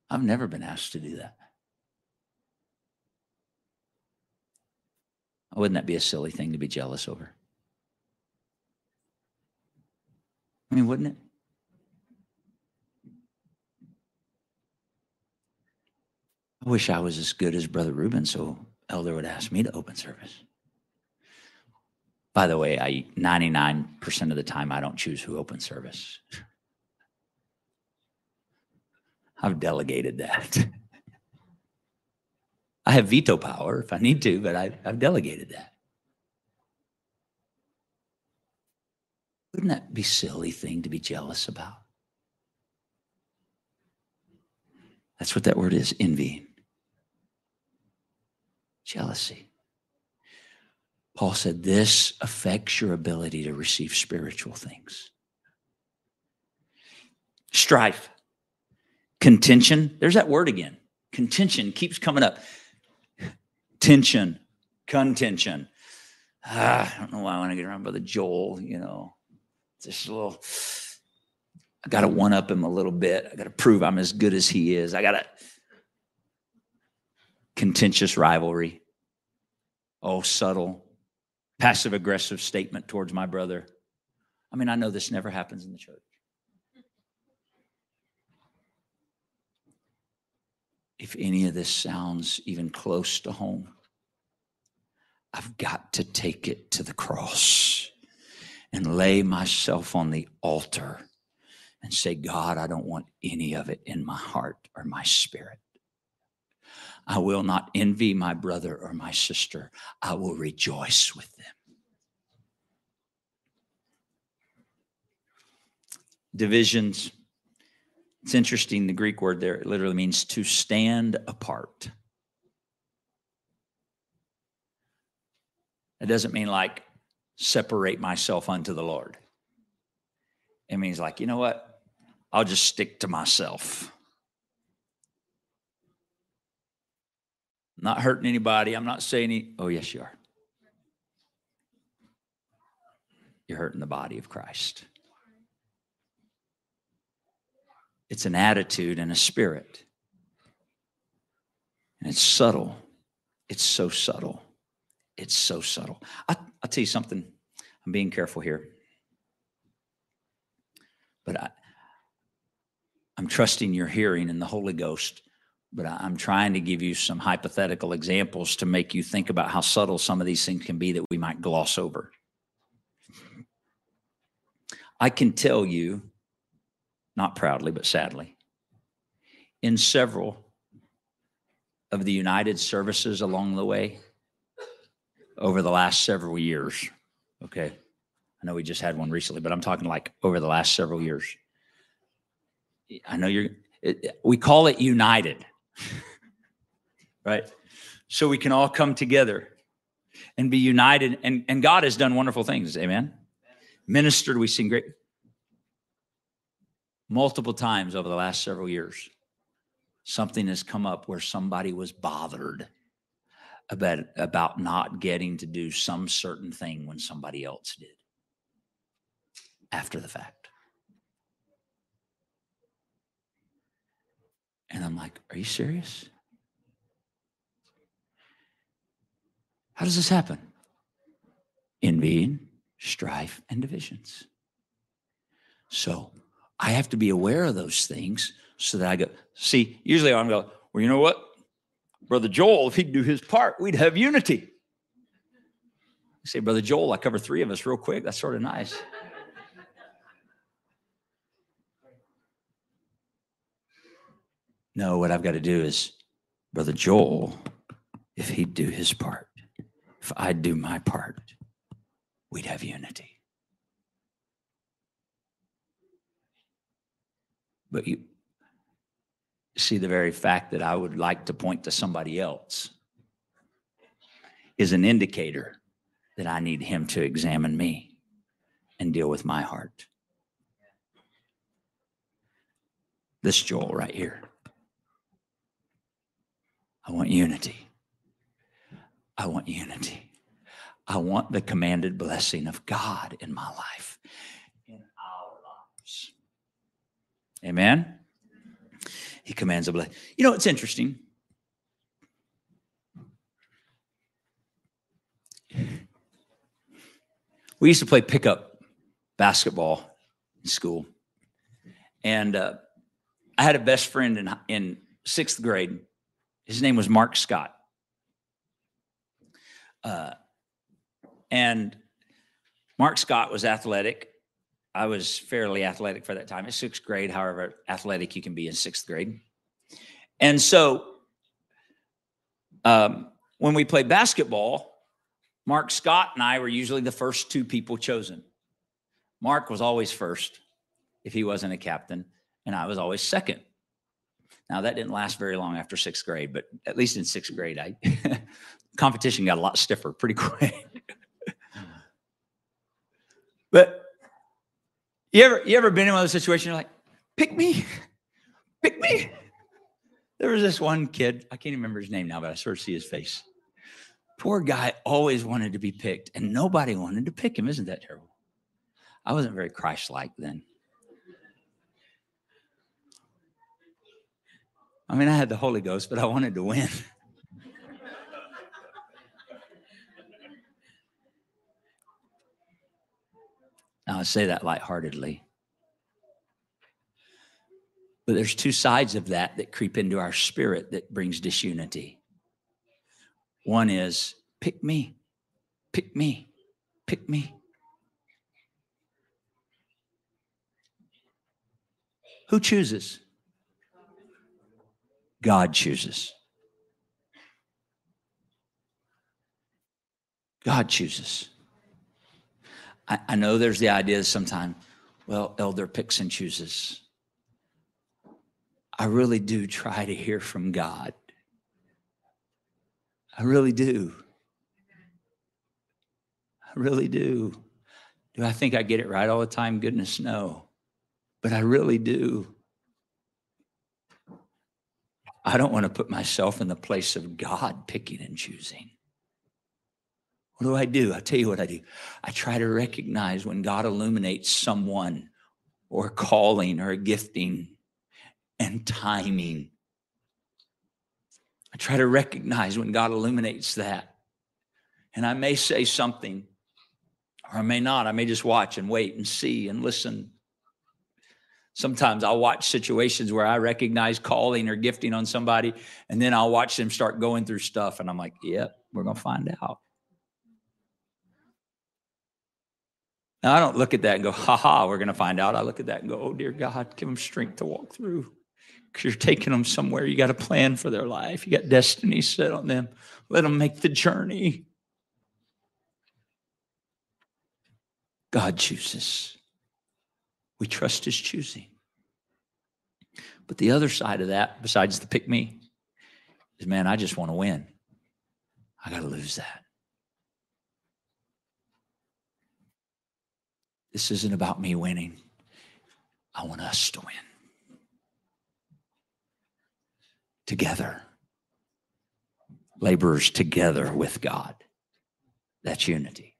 A: I've never been asked to do that. Wouldn't that be a silly thing to be jealous over? I mean, wouldn't it? I wish I was as good as Brother Reuben, so Elder would ask me to open service. By the way, I 99% of the time I don't choose who opens service. I've delegated that. I have veto power if I need to, but I, have delegated that. Wouldn't that be a silly thing to be jealous about? That's what that word is envying. Jealousy. Paul said this affects your ability to receive spiritual things. Strife. Contention, there's that word again. Contention keeps coming up. Tension, contention. Ah, I don't know why I want to get around Brother Joel, you know. Just a little, I got to one up him a little bit. I got to prove I'm as good as he is. I got to, contentious rivalry. oh, subtle, passive aggressive statement towards my brother. I mean, I know this never happens in the church. If any of this sounds even close to home, I've got to take it to the cross and lay myself on the altar and say, God, I don't want any of it in my heart or my spirit. I will not envy my brother or my sister. I will rejoice with them. Divisions. It's interesting, the Greek word there it literally means to stand apart. It doesn't mean like separate myself unto the Lord. It means like, you know what? I'll just stick to myself. not hurting anybody. I'm not saying any. Oh, yes, you are. You're hurting the body of Christ. It's an attitude and a spirit. And it's subtle. It's so subtle. It's so subtle. I, will tell you something. I'm being careful here. But I, I'm trusting your hearing in the Holy Ghost. But I'm trying to give you some hypothetical examples to make you think about how subtle some of these things can be that we might gloss over. I can tell you, not proudly, but sadly, in several of the United services along the way, over the last several years. Okay. I know we just had one recently, but I'm talking like over the last several years. I know you're, it, we call it united, right? So we can all come together and be united. And, and God has done wonderful things. Amen. Ministered, we sing great multiple times over the last several years. Something has come up where somebody was bothered about about not getting to do some certain thing when somebody else did after the fact. And I'm like, are you serious? How does this happen? Envying, strife, and divisions. So I have to be aware of those things so that I go, see, usually I'm going, well, you know what? Brother Joel, if he'd do his part, we'd have unity. Say, Brother Joel, I cover three of us real quick. That's sort of nice. No, what I've got to do is, Brother Joel, if he'd do his part, if I'd do my part, we'd have unity. But you, see the very fact that I would like to point to somebody else is an indicator that I need him to examine me and deal with my heart. This Joel right here. I want unity. I want unity. I want the commanded blessing of God in my life, in our lives. Amen. He commands a blessing. You know, it's interesting. We used to play pickup basketball in school. And uh, I had a best friend in, in sixth grade. His name was Mark Scott. Uh, and Mark Scott was athletic I was fairly athletic for that time. In sixth grade, however athletic you can be in sixth grade. And so um, when we played basketball, Mark Scott and I were usually the first two people chosen. Mark was always first if he wasn't a captain, and I was always second. Now that didn't last very long after sixth grade, but at least in sixth grade, I competition got a lot stiffer pretty quick. but you ever you ever been in one of those situations? You're like, pick me, pick me. There was this one kid. I can't even remember his name now, but I sort of see his face. Poor guy always wanted to be picked, and nobody wanted to pick him. Isn't that terrible? I wasn't very Christ-like then. I mean, I had the Holy Ghost, but I wanted to win. say that lightheartedly. But there's two sides of that that creep into our spirit that brings disunity. One is pick me, pick me, pick me. Who chooses? God chooses. God chooses. I, I know there's the idea sometimes, well, elder picks and chooses. I really do try to hear from God. I really do. I really do. Do I think I get it right all the time? Goodness, no. But I really do. I don't want to put myself in the place of God picking and choosing. What do I do? I tell you what I do. I try to recognize when God illuminates someone or calling or gifting and timing. I try to recognize when God illuminates that. And I may say something, or I may not. I may just watch and wait and see and listen. Sometimes I'll watch situations where I recognize calling or gifting on somebody, and then I'll watch them start going through stuff, and I'm like, yep, we're going to find out. Now, I don't look at that and go, ha ha, we're going to find out. I look at that and go, oh, dear God, give them strength to walk through because you're taking them somewhere. You got a plan for their life, you got destiny set on them. Let them make the journey. God chooses. We trust his choosing. But the other side of that, besides the pick me, is man, I just want to win. I got to lose that. This isn't about me winning. I want us to win. together. Laborers together with God. That's unity.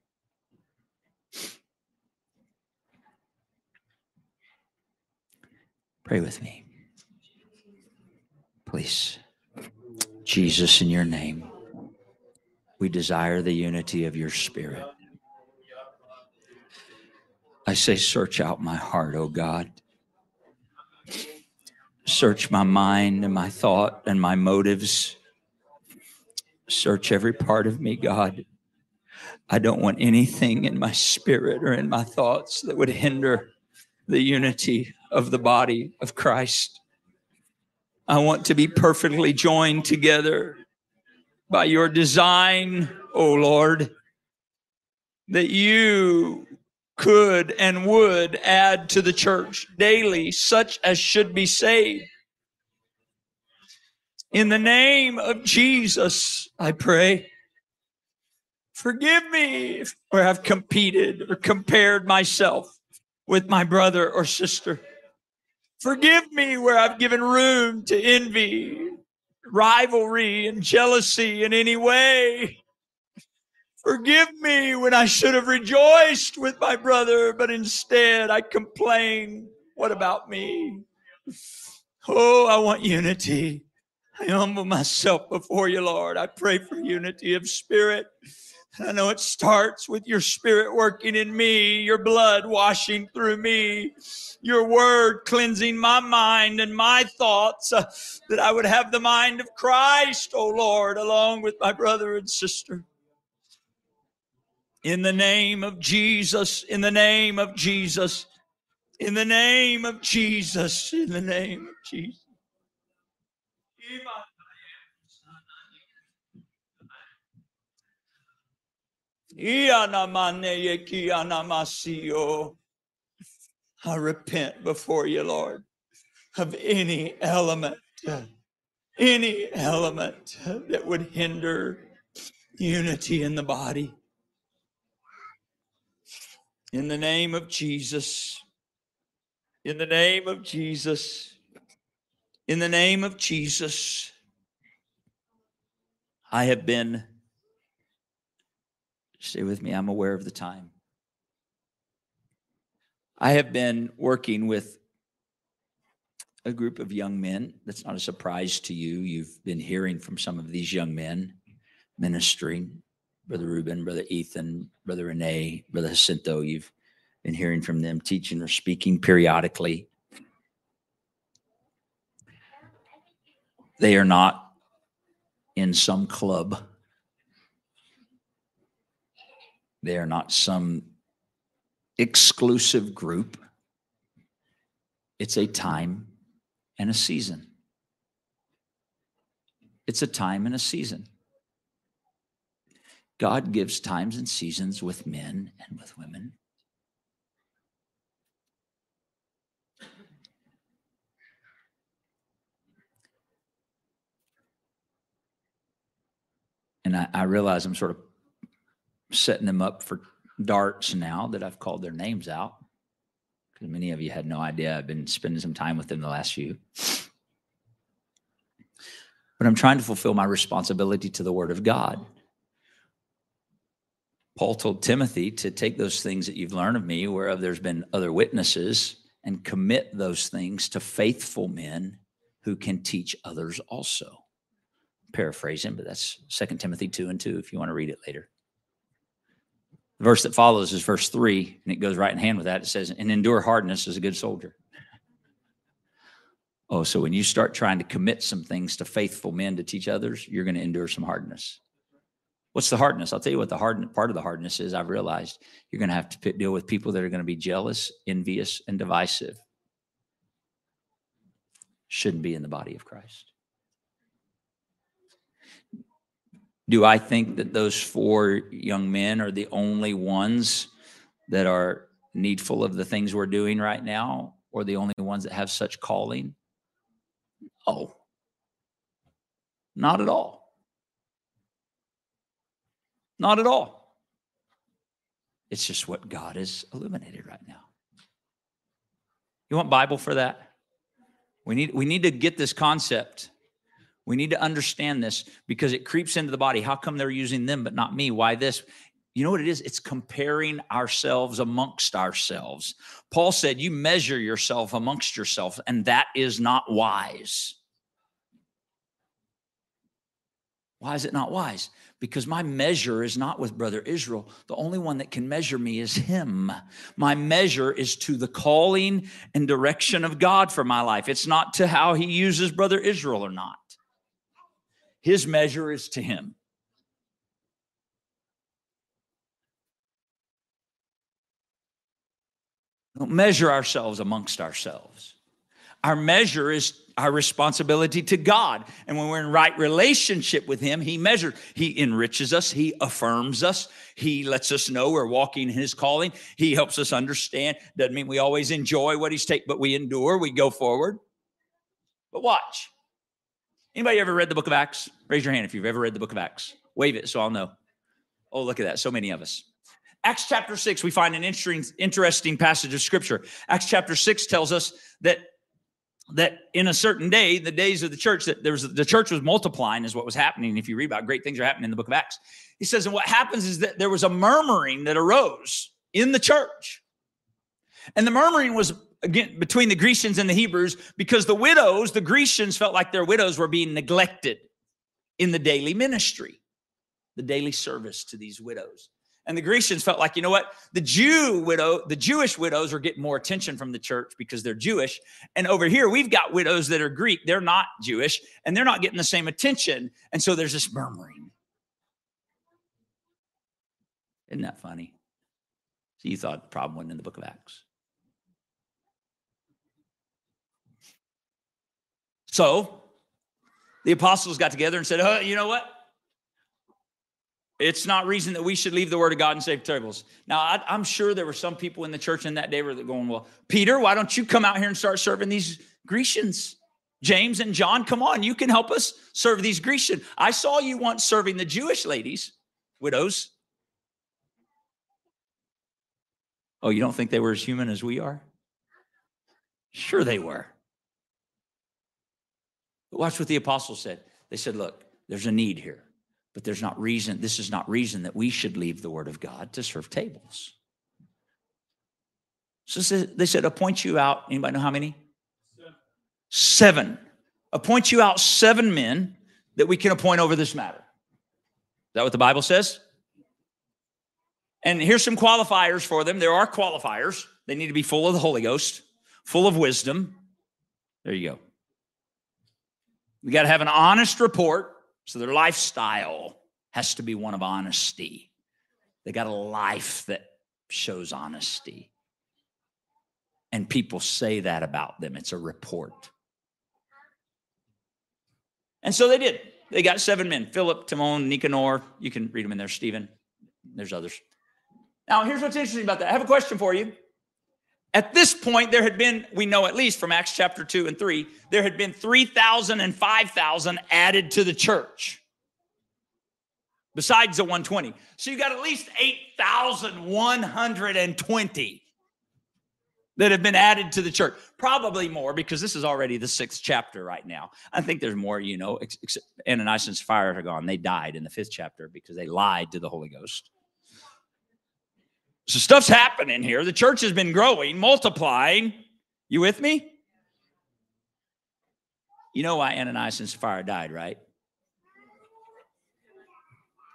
A: Pray with me. Please. Jesus, in your name, we desire the unity of your spirit. I say, search out my heart, O God. Search my mind and my thought and my motives. Search every part of me, God. I don't want anything in my spirit or in my thoughts that would hinder the unity of the body of Christ. I want to be perfectly joined together by your design, O oh Lord, that you could and would add to the church daily, such as should be saved. In the name of Jesus, I pray. Forgive me where I've competed or compared myself with my brother or sister. Forgive me where I've given room to envy, rivalry, and jealousy in any way. Forgive me when I should have rejoiced with my brother, but instead I complain. What about me? Oh, I want unity. I humble myself before you, Lord. I pray for unity of spirit. I know it starts with your spirit working in me, your blood washing through me, your word cleansing my mind and my thoughts, uh, that I would have the mind of Christ, O oh Lord, along with my brother and sister. In the name of Jesus, in the name of Jesus, in the name of Jesus, in the name of Jesus. I repent before you, Lord, of any element, any element that would hinder unity in the body. In the name of Jesus. In the name of Jesus. In the name of Jesus. I have been, stay with me, I'm aware of the time. I have been working with a group of young men. That's not a surprise to you. You've been hearing from some of these young men ministering. Brother Ruben, Brother Ethan, Brother Renee, Brother Jacinto. You've been hearing from them, teaching or speaking periodically. They are not in some club. They are not some exclusive group. It's a time and a season. It's a time and a season. God gives times and seasons with men and with women. And I, I, realize I'm sort of setting them up for darts now that I've called their names out. Because many of you had no idea. I've been spending some time with them the last few. But I'm trying to fulfill my responsibility to the Word of God. Paul told Timothy to take those things that you've learned of me, whereof there's been other witnesses, and commit those things to faithful men who can teach others also. Paraphrasing, but that's 2 Timothy 2 and 2 if you want to read it later. The verse that follows is verse 3, and it goes right in hand with that. It says, And endure hardness as a good soldier. Oh, so when you start trying to commit some things to faithful men to teach others, you're going to endure some hardness. What's the hardness? I'll tell you what the hard part of the hardness is. I've realized you're going to have to deal with people that are going to be jealous, envious, and divisive. Shouldn't be in the body of Christ. Do I think that those four young men are the only ones that are needful of the things we're doing right now, or the only ones that have such calling? Oh, not at all. Not at all. It's just what God has illuminated right now. You want Bible for that? We need we need to get this concept. We need to understand this because it creeps into the body. How come they're using them but not me? Why this? You know what it is? It's comparing ourselves amongst ourselves. Paul said, You measure yourself amongst yourself, and that is not wise. Why is it not wise? Because my measure is not with brother Israel. The only one that can measure me is him. My measure is to the calling and direction of God for my life. It's not to how he uses brother Israel or not. His measure is to him. Don't measure ourselves amongst ourselves. Our measure is our responsibility to God. And when we're in right relationship with Him, He measures, He enriches us, He affirms us, He lets us know we're walking in His calling. He helps us understand. Doesn't mean we always enjoy what He's taking, but we endure, we go forward. But watch. Anybody ever read the book of Acts? Raise your hand if you've ever read the book of Acts. Wave it so I'll know. Oh, look at that. So many of us. Acts chapter 6, we find an interesting, interesting passage of scripture. Acts chapter 6 tells us that that in a certain day, the days of the church, that there was the church was multiplying, is what was happening. If you read about great things are happening in the book of Acts, he says, and what happens is that there was a murmuring that arose in the church. And the murmuring was again between the Grecians and the Hebrews because the widows, the Grecians felt like their widows were being neglected in the daily ministry, the daily service to these widows. And the Grecians felt like, you know what? The Jew widow, the Jewish widows are getting more attention from the church because they're Jewish. And over here, we've got widows that are Greek. They're not Jewish and they're not getting the same attention. And so there's this murmuring. Isn't that funny? So you thought the problem went in the book of Acts. So the apostles got together and said, oh, you know what? It's not reason that we should leave the word of God and save tables. Now, I, am sure there were some people in the church in that day were going, well, Peter, why don't you come out here and start serving these Grecians? James and John, come on, you can help us serve these Grecian. I saw you once serving the Jewish ladies, widows. Oh, you don't think they were as human as we are? Sure, they were. But watch what the apostles said. They said, look, there's a need here. But there's not reason, this is not reason that we should leave the word of God to serve tables. So they said, appoint you out. Anybody know how many? Seven. seven. Appoint you out seven men that we can appoint over this matter. Is that what the Bible says? And here's some qualifiers for them. There are qualifiers. They need to be full of the Holy Ghost, full of wisdom. There you go. We got to have an honest report. So their lifestyle has to be one of honesty. They got a life that shows honesty. And people say that about them. It's a report. And so they did. They got seven men Philip, Timon, Nicanor. You can read them in there, Stephen. There's others. Now, here's what's interesting about that. I have a question for you. At this point, there had been, we know at least from Acts chapter 2 and 3, there had been 3,000 and 5,000 added to the church besides the 120. So you got at least 8,120 that have been added to the church. Probably more because this is already the sixth chapter right now. I think there's more, you know, except Ananias and Sapphira are gone. They died in the fifth chapter because they lied to the Holy Ghost. So stuff's happening here. The church has been growing, multiplying. You with me? You know why Ananias and Sapphira died, right?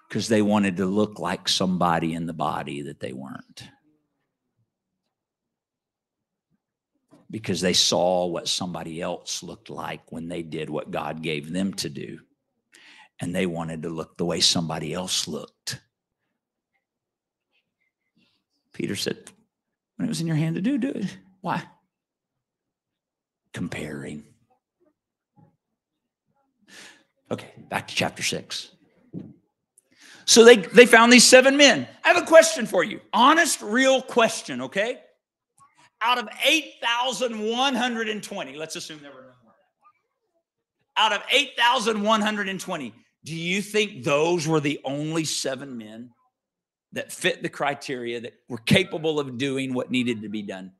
A: Because they wanted to look like somebody in the body that they weren't. Because they saw what somebody else looked like when they did what God gave them to do. And they wanted to look the way somebody else looked. Peter said, When it was in your hand to do, do it. Why? Comparing. Okay, back to chapter six. So they, they found these seven men. I have a question for you. Honest, real question, okay? Out of 8,120, let's assume there were no more. Out of 8,120, do you think those were the only seven men that fit the criteria that were capable of doing what needed to be done.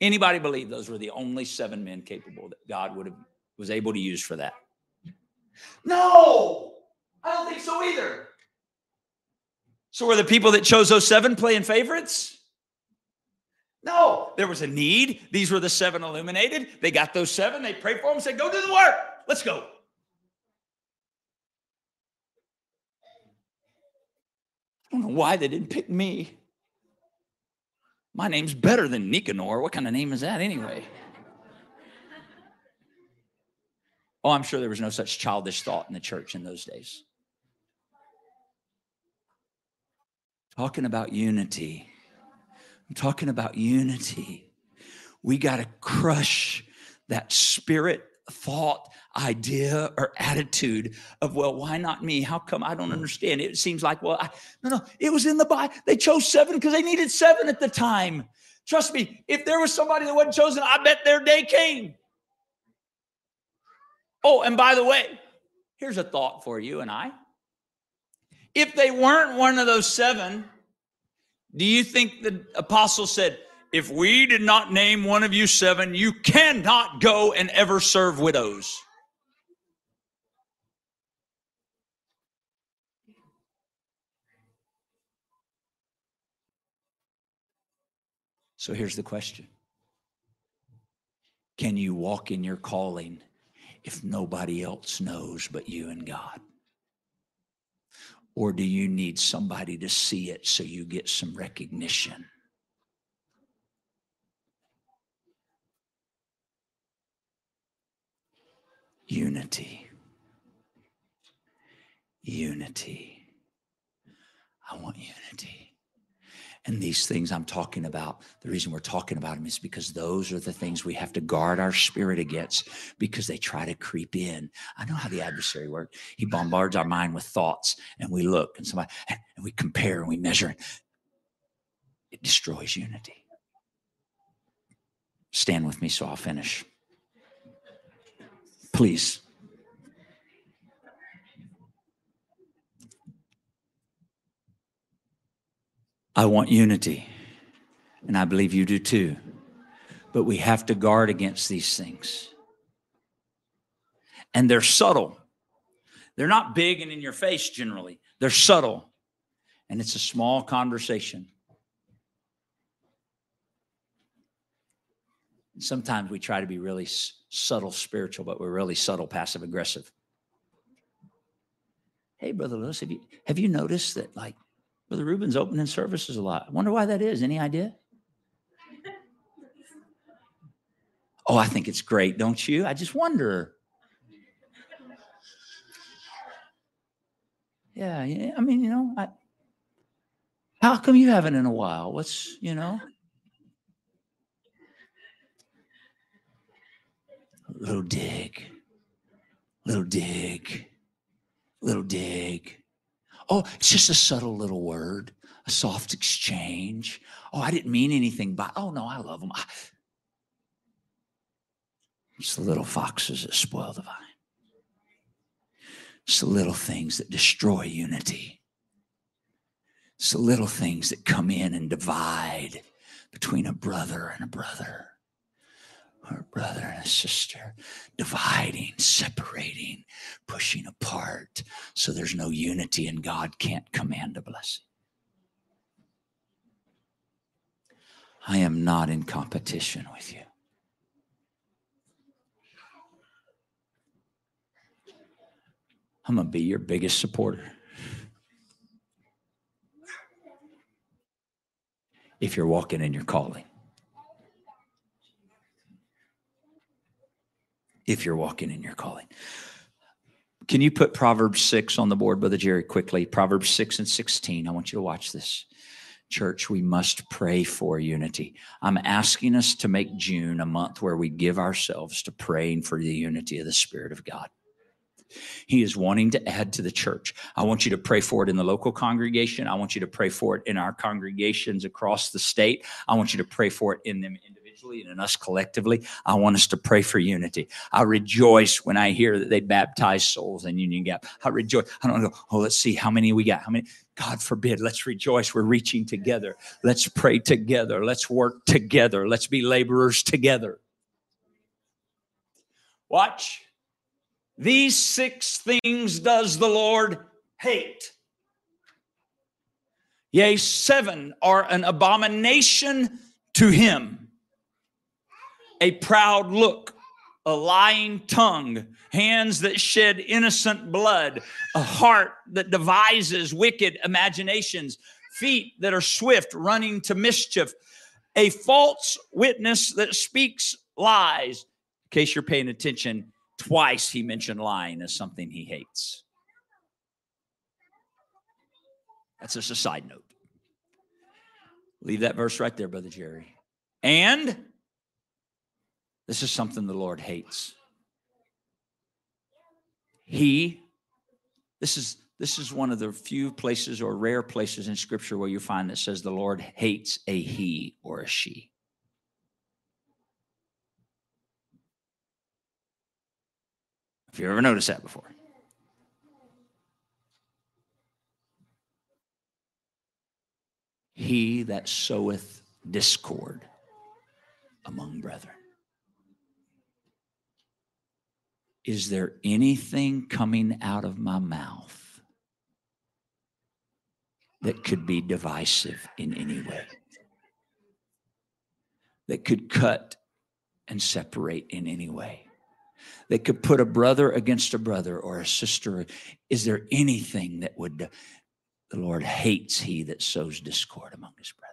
A: Anybody believe those were the only seven men capable that God would have was able to use for that? No, I don't think so either. So were the people that chose those seven playing favorites? No, there was a need. These were the seven illuminated. They got those seven. They prayed for them, said, Go do the work. Let's go. I don't know why they didn't pick me. My name's better than Nicanor. What kind of name is that anyway? Oh, I'm sure there was no such childish thought in the church in those days. Talking about unity. I'm talking about unity. We got to crush that spirit thought idea or attitude of, well, why not me? How come I don't hmm. understand? It seems like, well, I, no, no, it was in the Bible. They chose seven because they needed seven at the time. Trust me, if there was somebody that wasn't chosen, I bet their day came. Oh, and by the way, here's a thought for you and I. If they weren't one of those seven, do you think the apostle said, if we did not name one of you seven, you cannot go and ever serve widows. So here's the question Can you walk in your calling if nobody else knows but you and God? Or do you need somebody to see it so you get some recognition? Unity. Unity. I want unity. And these things I'm talking about, the reason we're talking about them is because those are the things we have to guard our spirit against because they try to creep in. I know how the adversary works. He bombards our mind with thoughts and we look and somebody and we compare and we measure. It destroys unity. Stand with me so I'll finish. Please. I want unity, and I believe you do too. But we have to guard against these things. And they're subtle. They're not big and in your face generally, they're subtle. And it's a small conversation. Sometimes we try to be really subtle spiritual, but we're really subtle passive aggressive. Hey, Brother Lewis, have you, have you noticed that, like, Brother Ruben's opening services a lot. I wonder why that is. Any idea? Oh, I think it's great, don't you? I just wonder. Yeah, yeah. I mean, you know, I, how come you haven't in a while? What's, you know? Little dig, little dig, little dig. Oh, it's just a subtle little word, a soft exchange. Oh, I didn't mean anything by, oh no, I love them. I, It's the little foxes that spoil the vine. It's the little things that destroy unity. It's the little things that come in and divide between a brother and a brother, a brother and a sister, dividing, separating, pushing apart, so there's no unity and God can't command a blessing. I am not in competition with you. I'm going to be your biggest supporter. If you're walking in your calling. If you're walking in your calling. Can you put Proverbs 6 on the board, Brother Jerry, quickly? Proverbs 6 and 16. I want you to watch this. Church, we must pray for unity. I'm asking us to make June a month where we give ourselves to praying for the unity of the Spirit of God. He is wanting to add to the church. I want you to pray for it in the local congregation. I want you to pray for it in our congregations across the state. I want you to pray for it in them individually and in us collectively. I want us to pray for unity. I rejoice when I hear that they baptize souls in Union Gap. I rejoice. I don't go, oh, let's see how many we got. How many? God forbid. Let's rejoice. We're reaching together. Let's pray together. Let's work together. Let's be laborers together. Watch. These six things does the Lord hate. Yea, seven are an abomination to him a proud look, a lying tongue, hands that shed innocent blood, a heart that devises wicked imaginations, feet that are swift running to mischief, a false witness that speaks lies. In case you're paying attention, Twice he mentioned lying as something he hates. That's just a side note. Leave that verse right there, Brother Jerry. And this is something the Lord hates. He, this is this is one of the few places or rare places in scripture where you find that says the Lord hates a he or a she. Have you ever noticed that before? He that soweth discord among brethren. Is there anything coming out of my mouth that could be divisive in any way? That could cut and separate in any way? that could put a brother against a brother or a sister? Is there anything that would, the Lord hates he that sows discord among his brethren?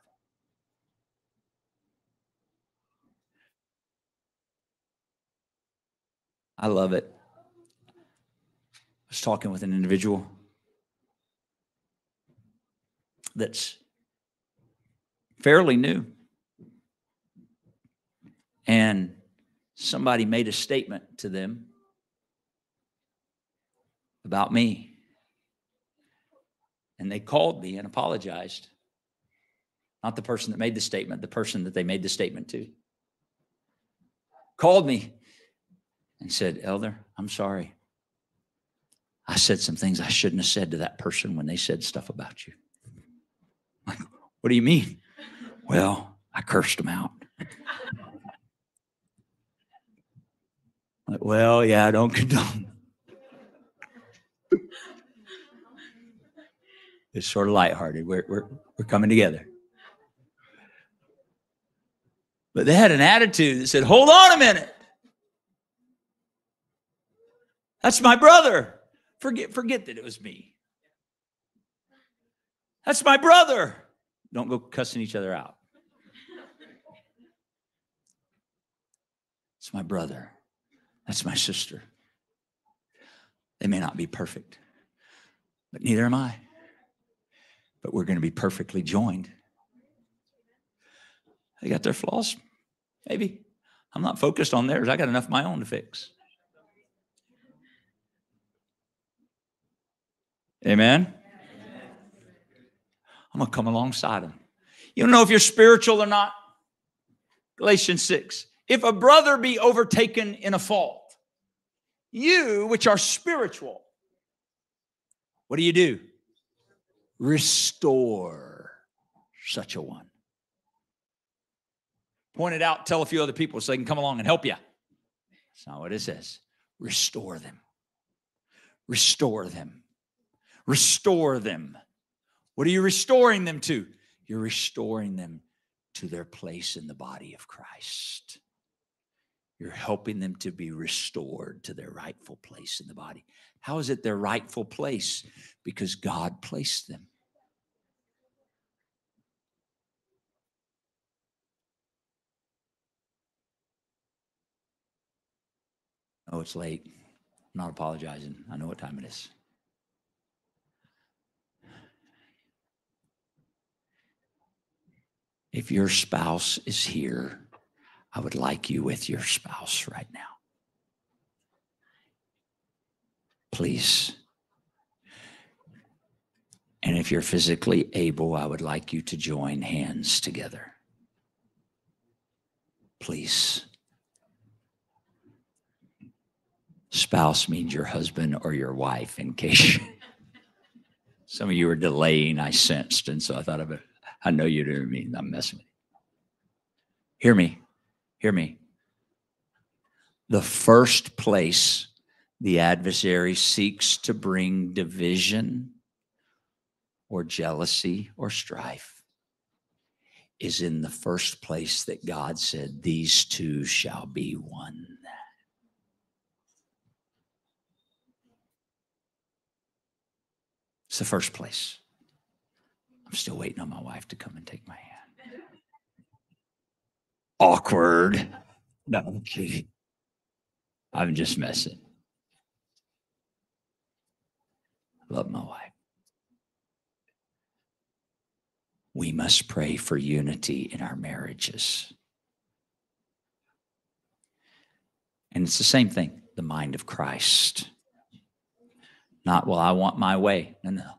A: I love it. I was talking with an individual that's fairly new. And somebody made a statement to them about me. And they called me and apologized. Not the person that made the statement, the person that they made the statement to. Called me and said, Elder, I'm sorry. I said some things I shouldn't have said to that person when they said stuff about you. Like, what do you mean? Well, I cursed them out. Like, well, yeah, I don't condone. it's sort of lighthearted. We're, we're, we're coming together. But they had an attitude that said, hold on a minute. That's my brother. Forget, forget that it was me. That's my brother. Don't go cussing each other out. It's my brother. That's my sister. They may not be perfect, but neither am I. But we're going to be perfectly joined. They got their flaws, maybe. I'm not focused on theirs. I got enough of my own to fix. Amen. I'm going to come alongside them. You don't know if you're spiritual or not. Galatians 6. If a brother be overtaken in a fault, you which are spiritual, what do you do? Restore such a one. Point it out, tell a few other people so they can come along and help you. That's not what it says. Restore them. Restore them. Restore them. What are you restoring them to? You're restoring them to their place in the body of Christ. You're helping them to be restored to their rightful place in the body. How is it their rightful place? Because God placed them. Oh, it's late. I'm not apologizing. I know what time it is. If your spouse is here, I would like you with your spouse right now. Please. And if you're physically able, I would like you to join hands together. Please. Spouse means your husband or your wife, in case some of you are delaying, I sensed. And so I thought of it. I know you didn't mean I'm messing with you. Hear me. Hear me. The first place the adversary seeks to bring division or jealousy or strife is in the first place that God said, These two shall be one. It's the first place. I'm still waiting on my wife to come and take my hand. Awkward. No, I'm kidding. I'm just messing. love my wife. We must pray for unity in our marriages. And it's the same thing the mind of Christ. Not, well, I want my way. No, no.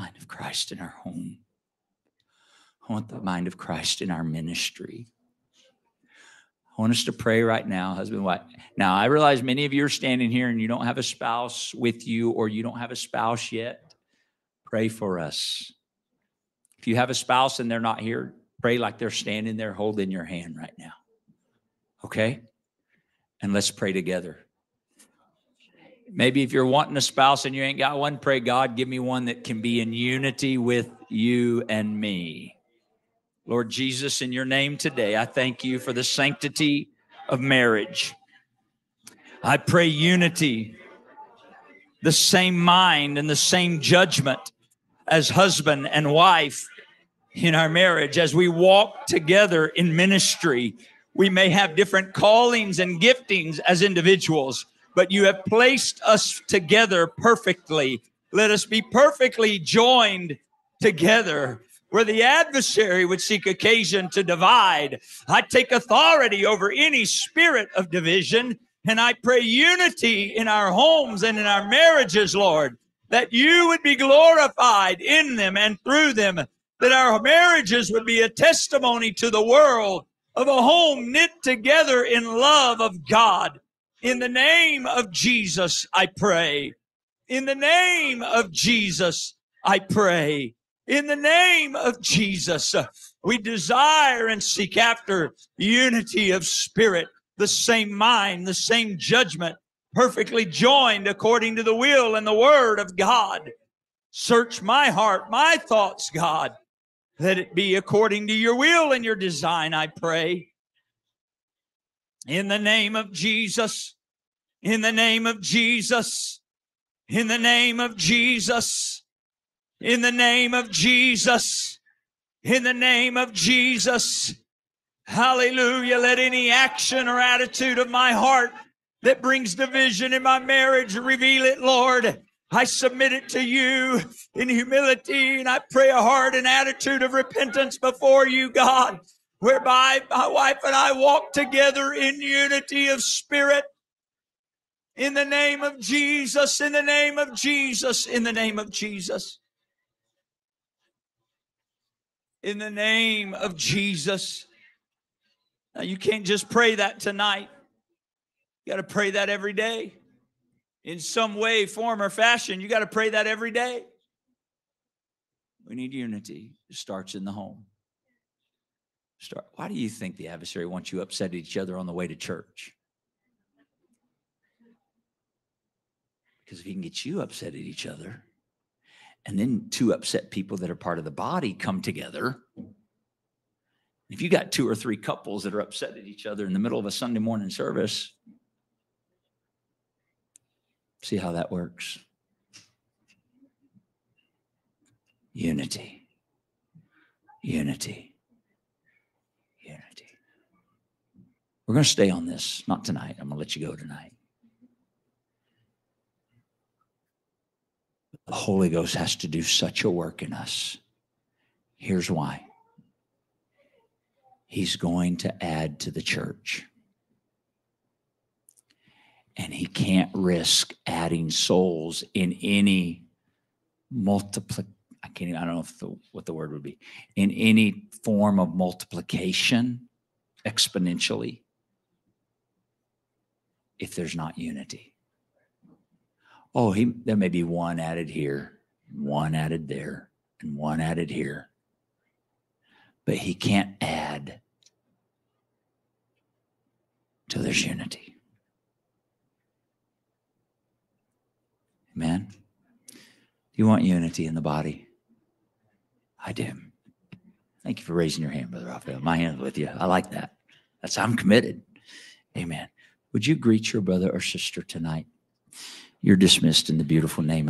A: Mind of Christ in our home. I want the mind of Christ in our ministry. I want us to pray right now, husband, wife. Now, I realize many of you are standing here and you don't have a spouse with you or you don't have a spouse yet. Pray for us. If you have a spouse and they're not here, pray like they're standing there holding your hand right now. Okay? And let's pray together. Maybe if you're wanting a spouse and you ain't got one, pray God, give me one that can be in unity with you and me. Lord Jesus, in your name today, I thank you for the sanctity of marriage. I pray unity, the same mind and the same judgment as husband and wife in our marriage as we walk together in ministry. We may have different callings and giftings as individuals, but you have placed us together perfectly. Let us be perfectly joined together. Where the adversary would seek occasion to divide, I take authority over any spirit of division and I pray unity in our homes and in our marriages, Lord, that you would be glorified in them and through them, that our marriages would be a testimony to the world of a home knit together in love of God. In the name of Jesus, I pray. In the name of Jesus, I pray. In the name of Jesus, we desire and seek after unity of spirit, the same mind, the same judgment, perfectly joined according to the will and the word of God. Search my heart, my thoughts, God. Let it be according to your will and your design, I pray. In the name of Jesus, in the name of Jesus, in the name of Jesus, In the name of Jesus. In the name of Jesus. Hallelujah. Let any action or attitude of my heart that brings division in my marriage reveal it, Lord. I submit it to you in humility and I pray a heart and attitude of repentance before you, God, whereby my wife and I walk together in unity of spirit. In the name of Jesus, in the name of Jesus, in the name of Jesus. In the name of Jesus. Now, you can't just pray that tonight. You got to pray that every day in some way, form, or fashion. You got to pray that every day. We need unity. It starts in the home. Start. Why do you think the adversary wants you upset at each other on the way to church? Because if he can get you upset at each other, and then two upset people that are part of the body come together. If you got two or three couples that are upset at each other in the middle of a Sunday morning service, See how that works? Unity. Unity. Unity. We're going to stay on this, not tonight. I'm going to let you go tonight. The Holy Ghost has to do such a work in us. Here's why He's going to add to the church and he can't risk adding souls in any multiply I can't even, I don't know if the, what the word would be in any form of multiplication exponentially if there's not unity. Oh, he there may be one added here, one added there, and one added here. But he can't add till there's unity. Amen. You want unity in the body? I do. Thank you for raising your hand, Brother Raphael. My hand's with you. I like that. That's I'm committed. Amen. Would you greet your brother or sister tonight? You're dismissed in the beautiful name of